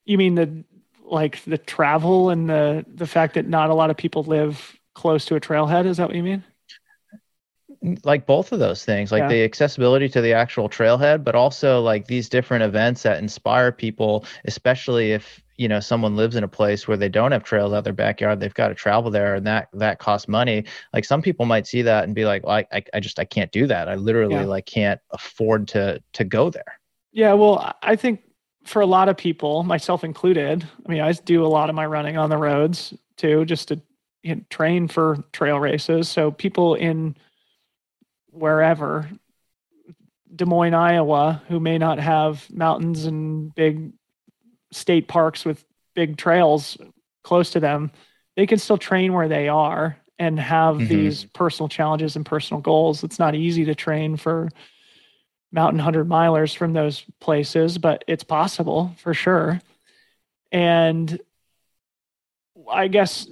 You mean the like the travel and the the fact that not a lot of people live close to a trailhead is that what you mean like both of those things like yeah. the accessibility to the actual trailhead but also like these different events that inspire people especially if you know someone lives in a place where they don't have trails out their backyard they've got to travel there and that that costs money like some people might see that and be like well, I, I just i can't do that i literally yeah. like can't afford to to go there yeah well i think for a lot of people, myself included, I mean, I do a lot of my running on the roads too, just to you know, train for trail races. So people in wherever, Des Moines, Iowa, who may not have mountains and big state parks with big trails close to them, they can still train where they are and have mm-hmm. these personal challenges and personal goals. It's not easy to train for mountain hundred milers from those places, but it's possible for sure. And I guess,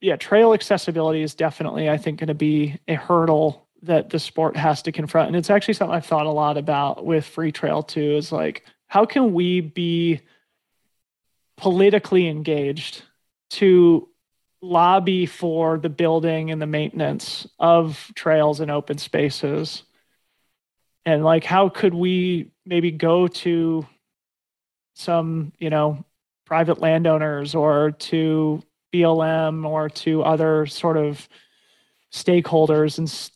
yeah, trail accessibility is definitely, I think, going to be a hurdle that the sport has to confront. And it's actually something I've thought a lot about with FreeTrail too is like, how can we be politically engaged to lobby for the building and the maintenance of trails and open spaces and like how could we maybe go to some you know private landowners or to BLM or to other sort of stakeholders and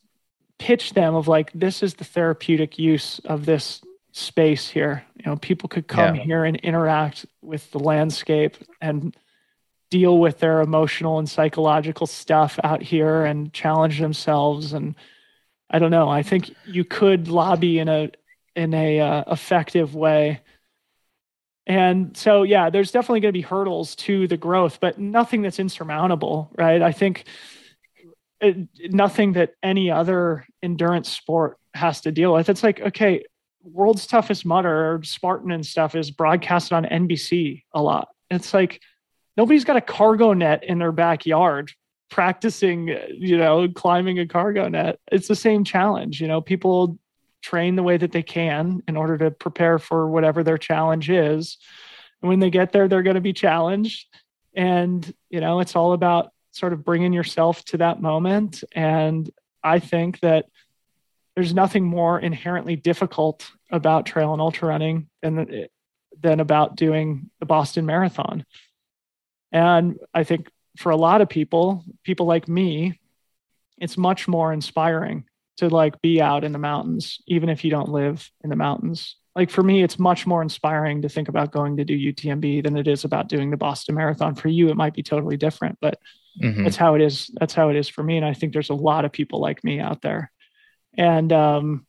pitch them of like this is the therapeutic use of this space here you know people could come yeah. here and interact with the landscape and deal with their emotional and psychological stuff out here and challenge themselves and I don't know. I think you could lobby in a in a uh, effective way. And so, yeah, there's definitely going to be hurdles to the growth, but nothing that's insurmountable, right? I think it, nothing that any other endurance sport has to deal with. It's like, okay, World's Toughest Mudder or Spartan and stuff is broadcasted on NBC a lot. It's like nobody's got a cargo net in their backyard practicing, you know, climbing a cargo net. It's the same challenge. You know, people train the way that they can in order to prepare for whatever their challenge is. And when they get there, they're going to be challenged. And, you know, it's all about sort of bringing yourself to that moment. And I think that there's nothing more inherently difficult about trail and ultra running than, than about doing the Boston Marathon. And I think for a lot of people, people like me, it's much more inspiring to like be out in the mountains, even if you don't live in the mountains. Like for me, it's much more inspiring to think about going to do UTMB than it is about doing the Boston Marathon. For you, it might be totally different, but mm-hmm. that's how it is. That's how it is for me. And I think there's a lot of people like me out there. And um,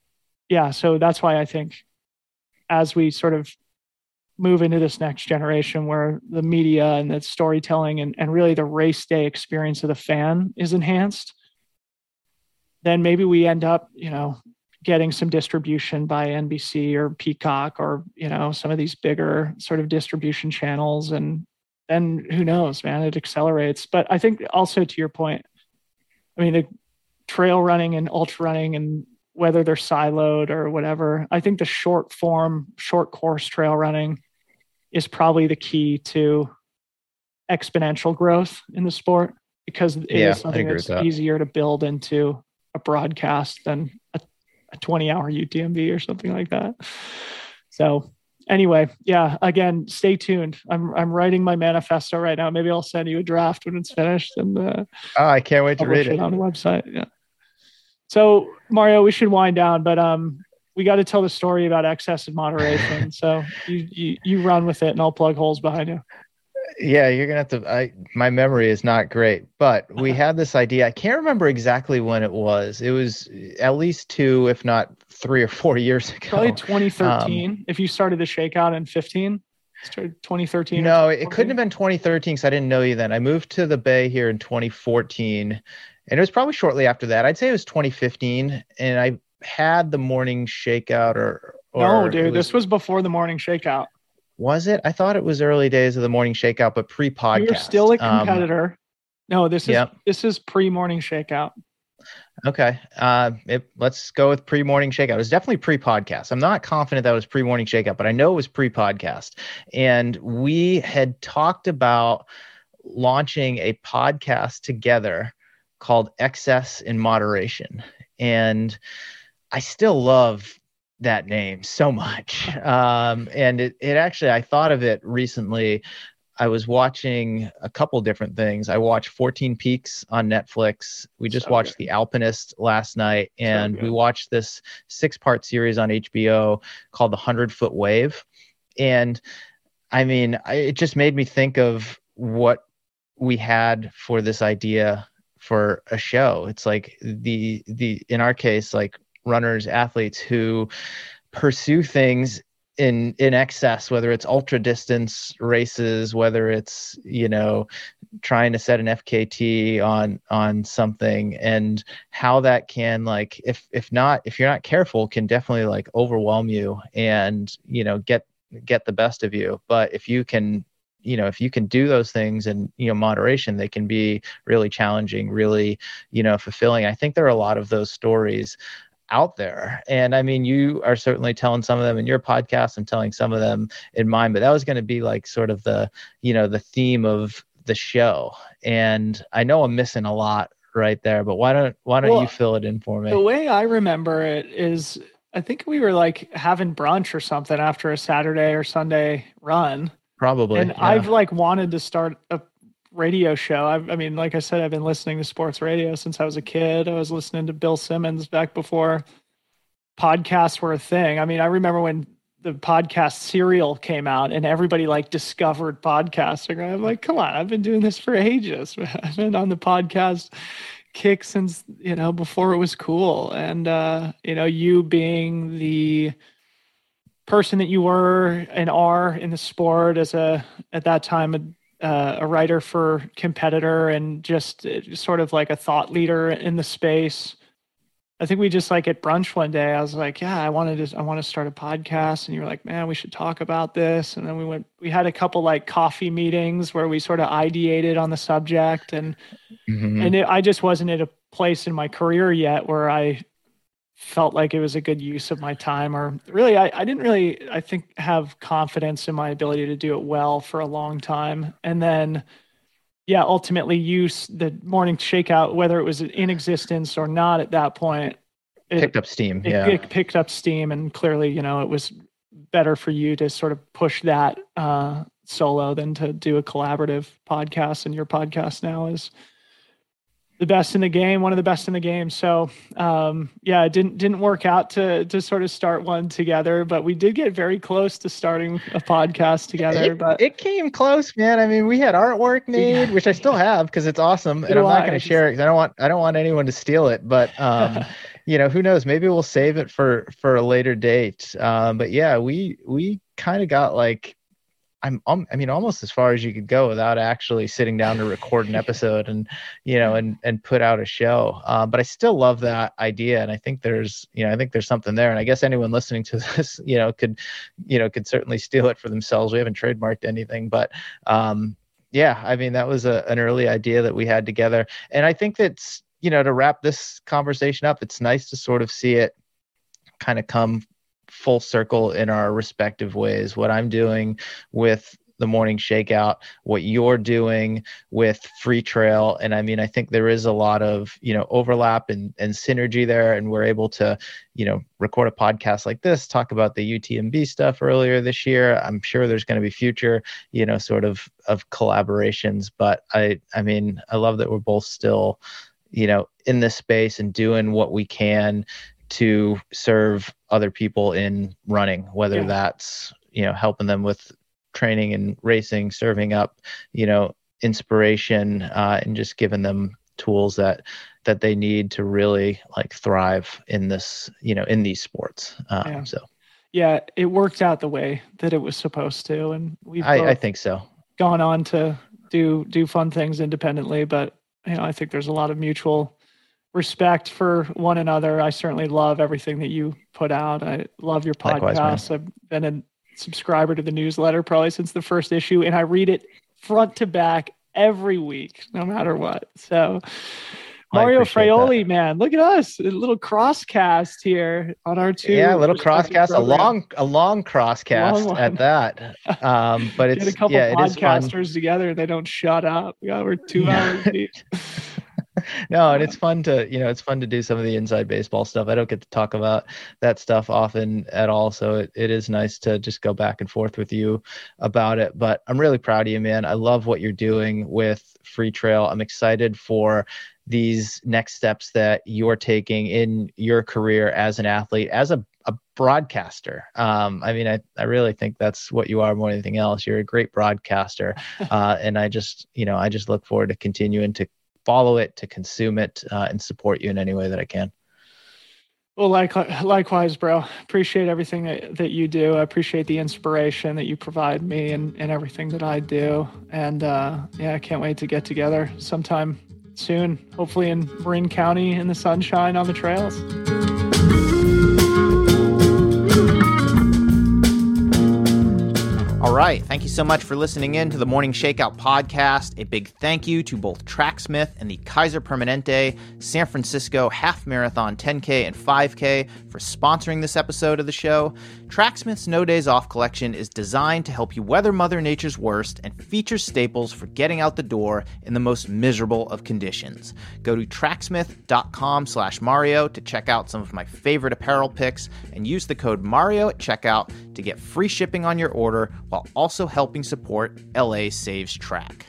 yeah, so that's why I think as we sort of move into this next generation where the media and the storytelling and, and really the race day experience of the fan is enhanced, then maybe we end up, you know, getting some distribution by NBC or Peacock or, you know, some of these bigger sort of distribution channels. And then who knows, man, it accelerates. But I think also to your point, I mean, the trail running and ultra running and whether they're siloed or whatever, I think the short form, short course trail running is probably the key to exponential growth in the sport because it yeah, is something that's that. easier to build into a broadcast than a, a 20 hour UTMB or something like that. So anyway, yeah, again, stay tuned. I'm I'm writing my manifesto right now. Maybe I'll send you a draft when it's finished and uh, oh, I can't wait to read it. it on the website. Yeah. So Mario, we should wind down, but um we got to tell the story about excess and moderation. so you, you you run with it, and I'll plug holes behind you. Yeah, you're gonna have to. I my memory is not great, but we had this idea. I can't remember exactly when it was. It was at least two, if not three or four years ago. Probably 2013. Um, if you started the shakeout in 15, 2013. No, it couldn't have been 2013 because I didn't know you then. I moved to the Bay here in 2014, and it was probably shortly after that. I'd say it was 2015, and I had the morning shakeout or. or no, dude, was, this was before the morning shakeout. Was it? I thought it was early days of the morning shakeout, but pre-podcast. You're still a um, competitor. Um, no, this is yep. this is pre-morning shakeout. Okay. Uh, it, let's go with pre morning shakeout. It was definitely pre podcast. I'm not confident that was pre morning shakeout, but I know it was pre podcast. And we had talked about launching a podcast together called Excess in Moderation. And I still love that name so much. Um, and it, it actually, I thought of it recently. I was watching a couple different things. I watched 14 Peaks on Netflix. We just so watched good. The Alpinist last night, and so we watched this six part series on HBO called The Hundred Foot Wave. And I mean, I, it just made me think of what we had for this idea for a show. It's like the the in our case, like runners, athletes who pursue things in in excess whether it's ultra distance races whether it's you know trying to set an fkt on on something. And how that can like if if not if you're not careful can definitely like overwhelm you and you know get get the best of you. But if you can you know if you can do those things in you know moderation they can be really challenging really you know fulfilling. I think there are a lot of those stories out there. And I mean, you are certainly telling some of them in your podcast. I'm telling some of them in mine, but that was going to be like sort of the, you know, the theme of the show. And I know I'm missing a lot right there, but why don't why don't well, you fill it in for me? The way I remember it is I think we were like having brunch or something after a Saturday or Sunday run. Probably. And yeah. I've like wanted to start a radio show. I, I, mean, like I said, I've been listening to sports radio since I was a kid. I was listening to Bill Simmons back before podcasts were a thing. I mean, I remember when the podcast serial came out and everybody like discovered podcasting. I'm like, come on, I've been doing this for ages. I've been on the podcast kick since, you know, before it was cool. And, uh, you know, you being the, person that you were and are in the sport as a at that time uh, a writer for competitor and just uh, sort of like a thought leader in the space. I think we just like at brunch one day. I was like, "Yeah, I wanted to. I want to start a podcast." And you were like, "Man, we should talk about this." And then we went. We had a couple like coffee meetings where we sort of ideated on the subject, and mm-hmm. and it, I just wasn't at a place in my career yet where I felt like it was a good use of my time or really I, I didn't really i think have confidence in my ability to do it well for a long time. And then yeah ultimately use the morning shakeout whether it was in existence or not at that point it picked up steam it, yeah. it picked up steam and clearly you know it was better for you to sort of push that uh, solo than to do a collaborative podcast and your podcast now is the best in the game, one of the best in the game. So um, yeah, it didn't didn't work out to to sort of start one together, but we did get very close to starting a podcast together. It, but it came close, man. I mean, we had artwork made, yeah. which I still have because it's awesome, and I'm not going to share it I don't want I don't want anyone to steal it. But um, you know, who knows? Maybe we'll save it for for a later date. Um, but yeah, we we kind of got like I'm, um, I mean, almost as far as you could go without actually sitting down to record an episode and, you know, and and put out a show. Uh, but I still love that idea, and I think there's, you know, I think there's something there. And I guess anyone listening to this, you know, could, you know, could certainly steal it for themselves. We haven't trademarked anything, but, um, yeah, I mean, that was a, an early idea that we had together, and I think that's, you know, to wrap this conversation up, it's nice to sort of see it kind of come full circle in our respective ways. What I'm doing with the morning shakeout, what you're doing with FreeTrail. And I mean, I think there is a lot of, you know, overlap and, and synergy there. And we're able to, you know, record a podcast like this, talk about the UTMB stuff earlier this year. I'm sure there's going to be future, you know, sort of of collaborations. But I I mean, I love that we're both still, you know, in this space and doing what we can to serve other people in running, whether yeah. that's you know helping them with training and racing, serving up, you know, inspiration uh, and just giving them tools that that they need to really like thrive in this, you know, in these sports. Um, yeah. So, yeah, it worked out the way that it was supposed to, and we've. I, I think so. Gone on to do do fun things independently, but you know, I think there's a lot of mutual respect for one another. I certainly love everything that you put out. I love your podcast. Likewise, I've been a subscriber to the newsletter probably since the first issue, and I read it front to back every week, no matter what. So Mario Fraioli, that. man, look at us, a little crosscast here on our two. Yeah, a little crosscast, a long, a long crosscast long at that. Um, but it's Get a couple yeah, podcasters together, they don't shut up. Yeah, we're two hours deep. no, and it's fun to you know it's fun to do some of the inside baseball stuff. I don't get to talk about that stuff often at all, so it, it is nice to just go back and forth with you about it. But I'm really proud of you, man. I love what you're doing with FreeTrail. I'm excited for these next steps that you're taking in your career as an athlete, as a, a broadcaster. Um, I mean, I, I really think that's what you are more than anything else. You're a great broadcaster. Uh, and I just, you know, I just look forward to continuing to follow it, to consume it, uh, and support you in any way that I can. Well, like, likewise, bro. Appreciate everything that, that you do. I appreciate the inspiration that you provide me and, and everything that I do. And uh, yeah, I can't wait to get together sometime soon, hopefully in Marin County in the sunshine on the trails. All right. Thank you so much for listening in to the Morning Shakeout podcast. A big thank you to both Tracksmith and the Kaiser Permanente San Francisco Half Marathon 10K and 5K for sponsoring this episode of the show. Tracksmith's No Days Off collection is designed to help you weather Mother Nature's worst and features staples for getting out the door in the most miserable of conditions. Go to tracksmith.com slash Mario to check out some of my favorite apparel picks and use the code Mario at checkout to get free shipping on your order while also helping support LA Saves Track.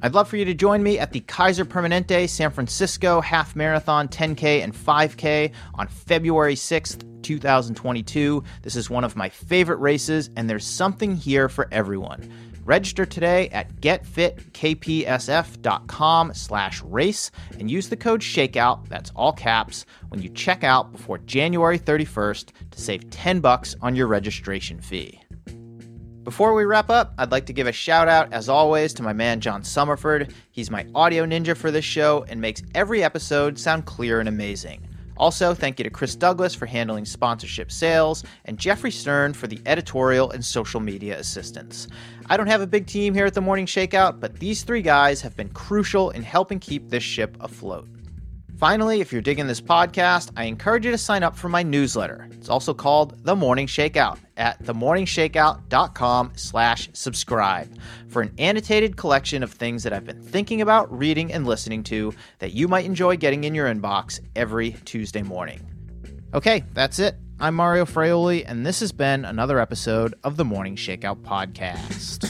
I'd love for you to join me at the Kaiser Permanente San Francisco Half Marathon 10K and 5K on February 6th 2022. This is one of my favorite races, and there's something here for everyone. Register today at getfitkpsf.com slash race and use the code SHAKEOUT, that's all caps, when you check out before January 31st to save 10 bucks on your registration fee. Before we wrap up, I'd like to give a shout out, as always, to my man John Summerford. He's my audio ninja for this show and makes every episode sound clear and amazing. Also, thank you to Chris Douglas for handling sponsorship sales and Jeffrey Stern for the editorial and social media assistance. I don't have a big team here at the Morning Shakeout, but these three guys have been crucial in helping keep this ship afloat. Finally, if you're digging this podcast, I encourage you to sign up for my newsletter. It's also called The Morning Shakeout at themorningshakeout.com slash subscribe for an annotated collection of things that I've been thinking about, reading, and listening to that you might enjoy getting in your inbox every Tuesday morning. Okay, that's it. I'm Mario Fraioli, and this has been another episode of the Morning Shakeout Podcast.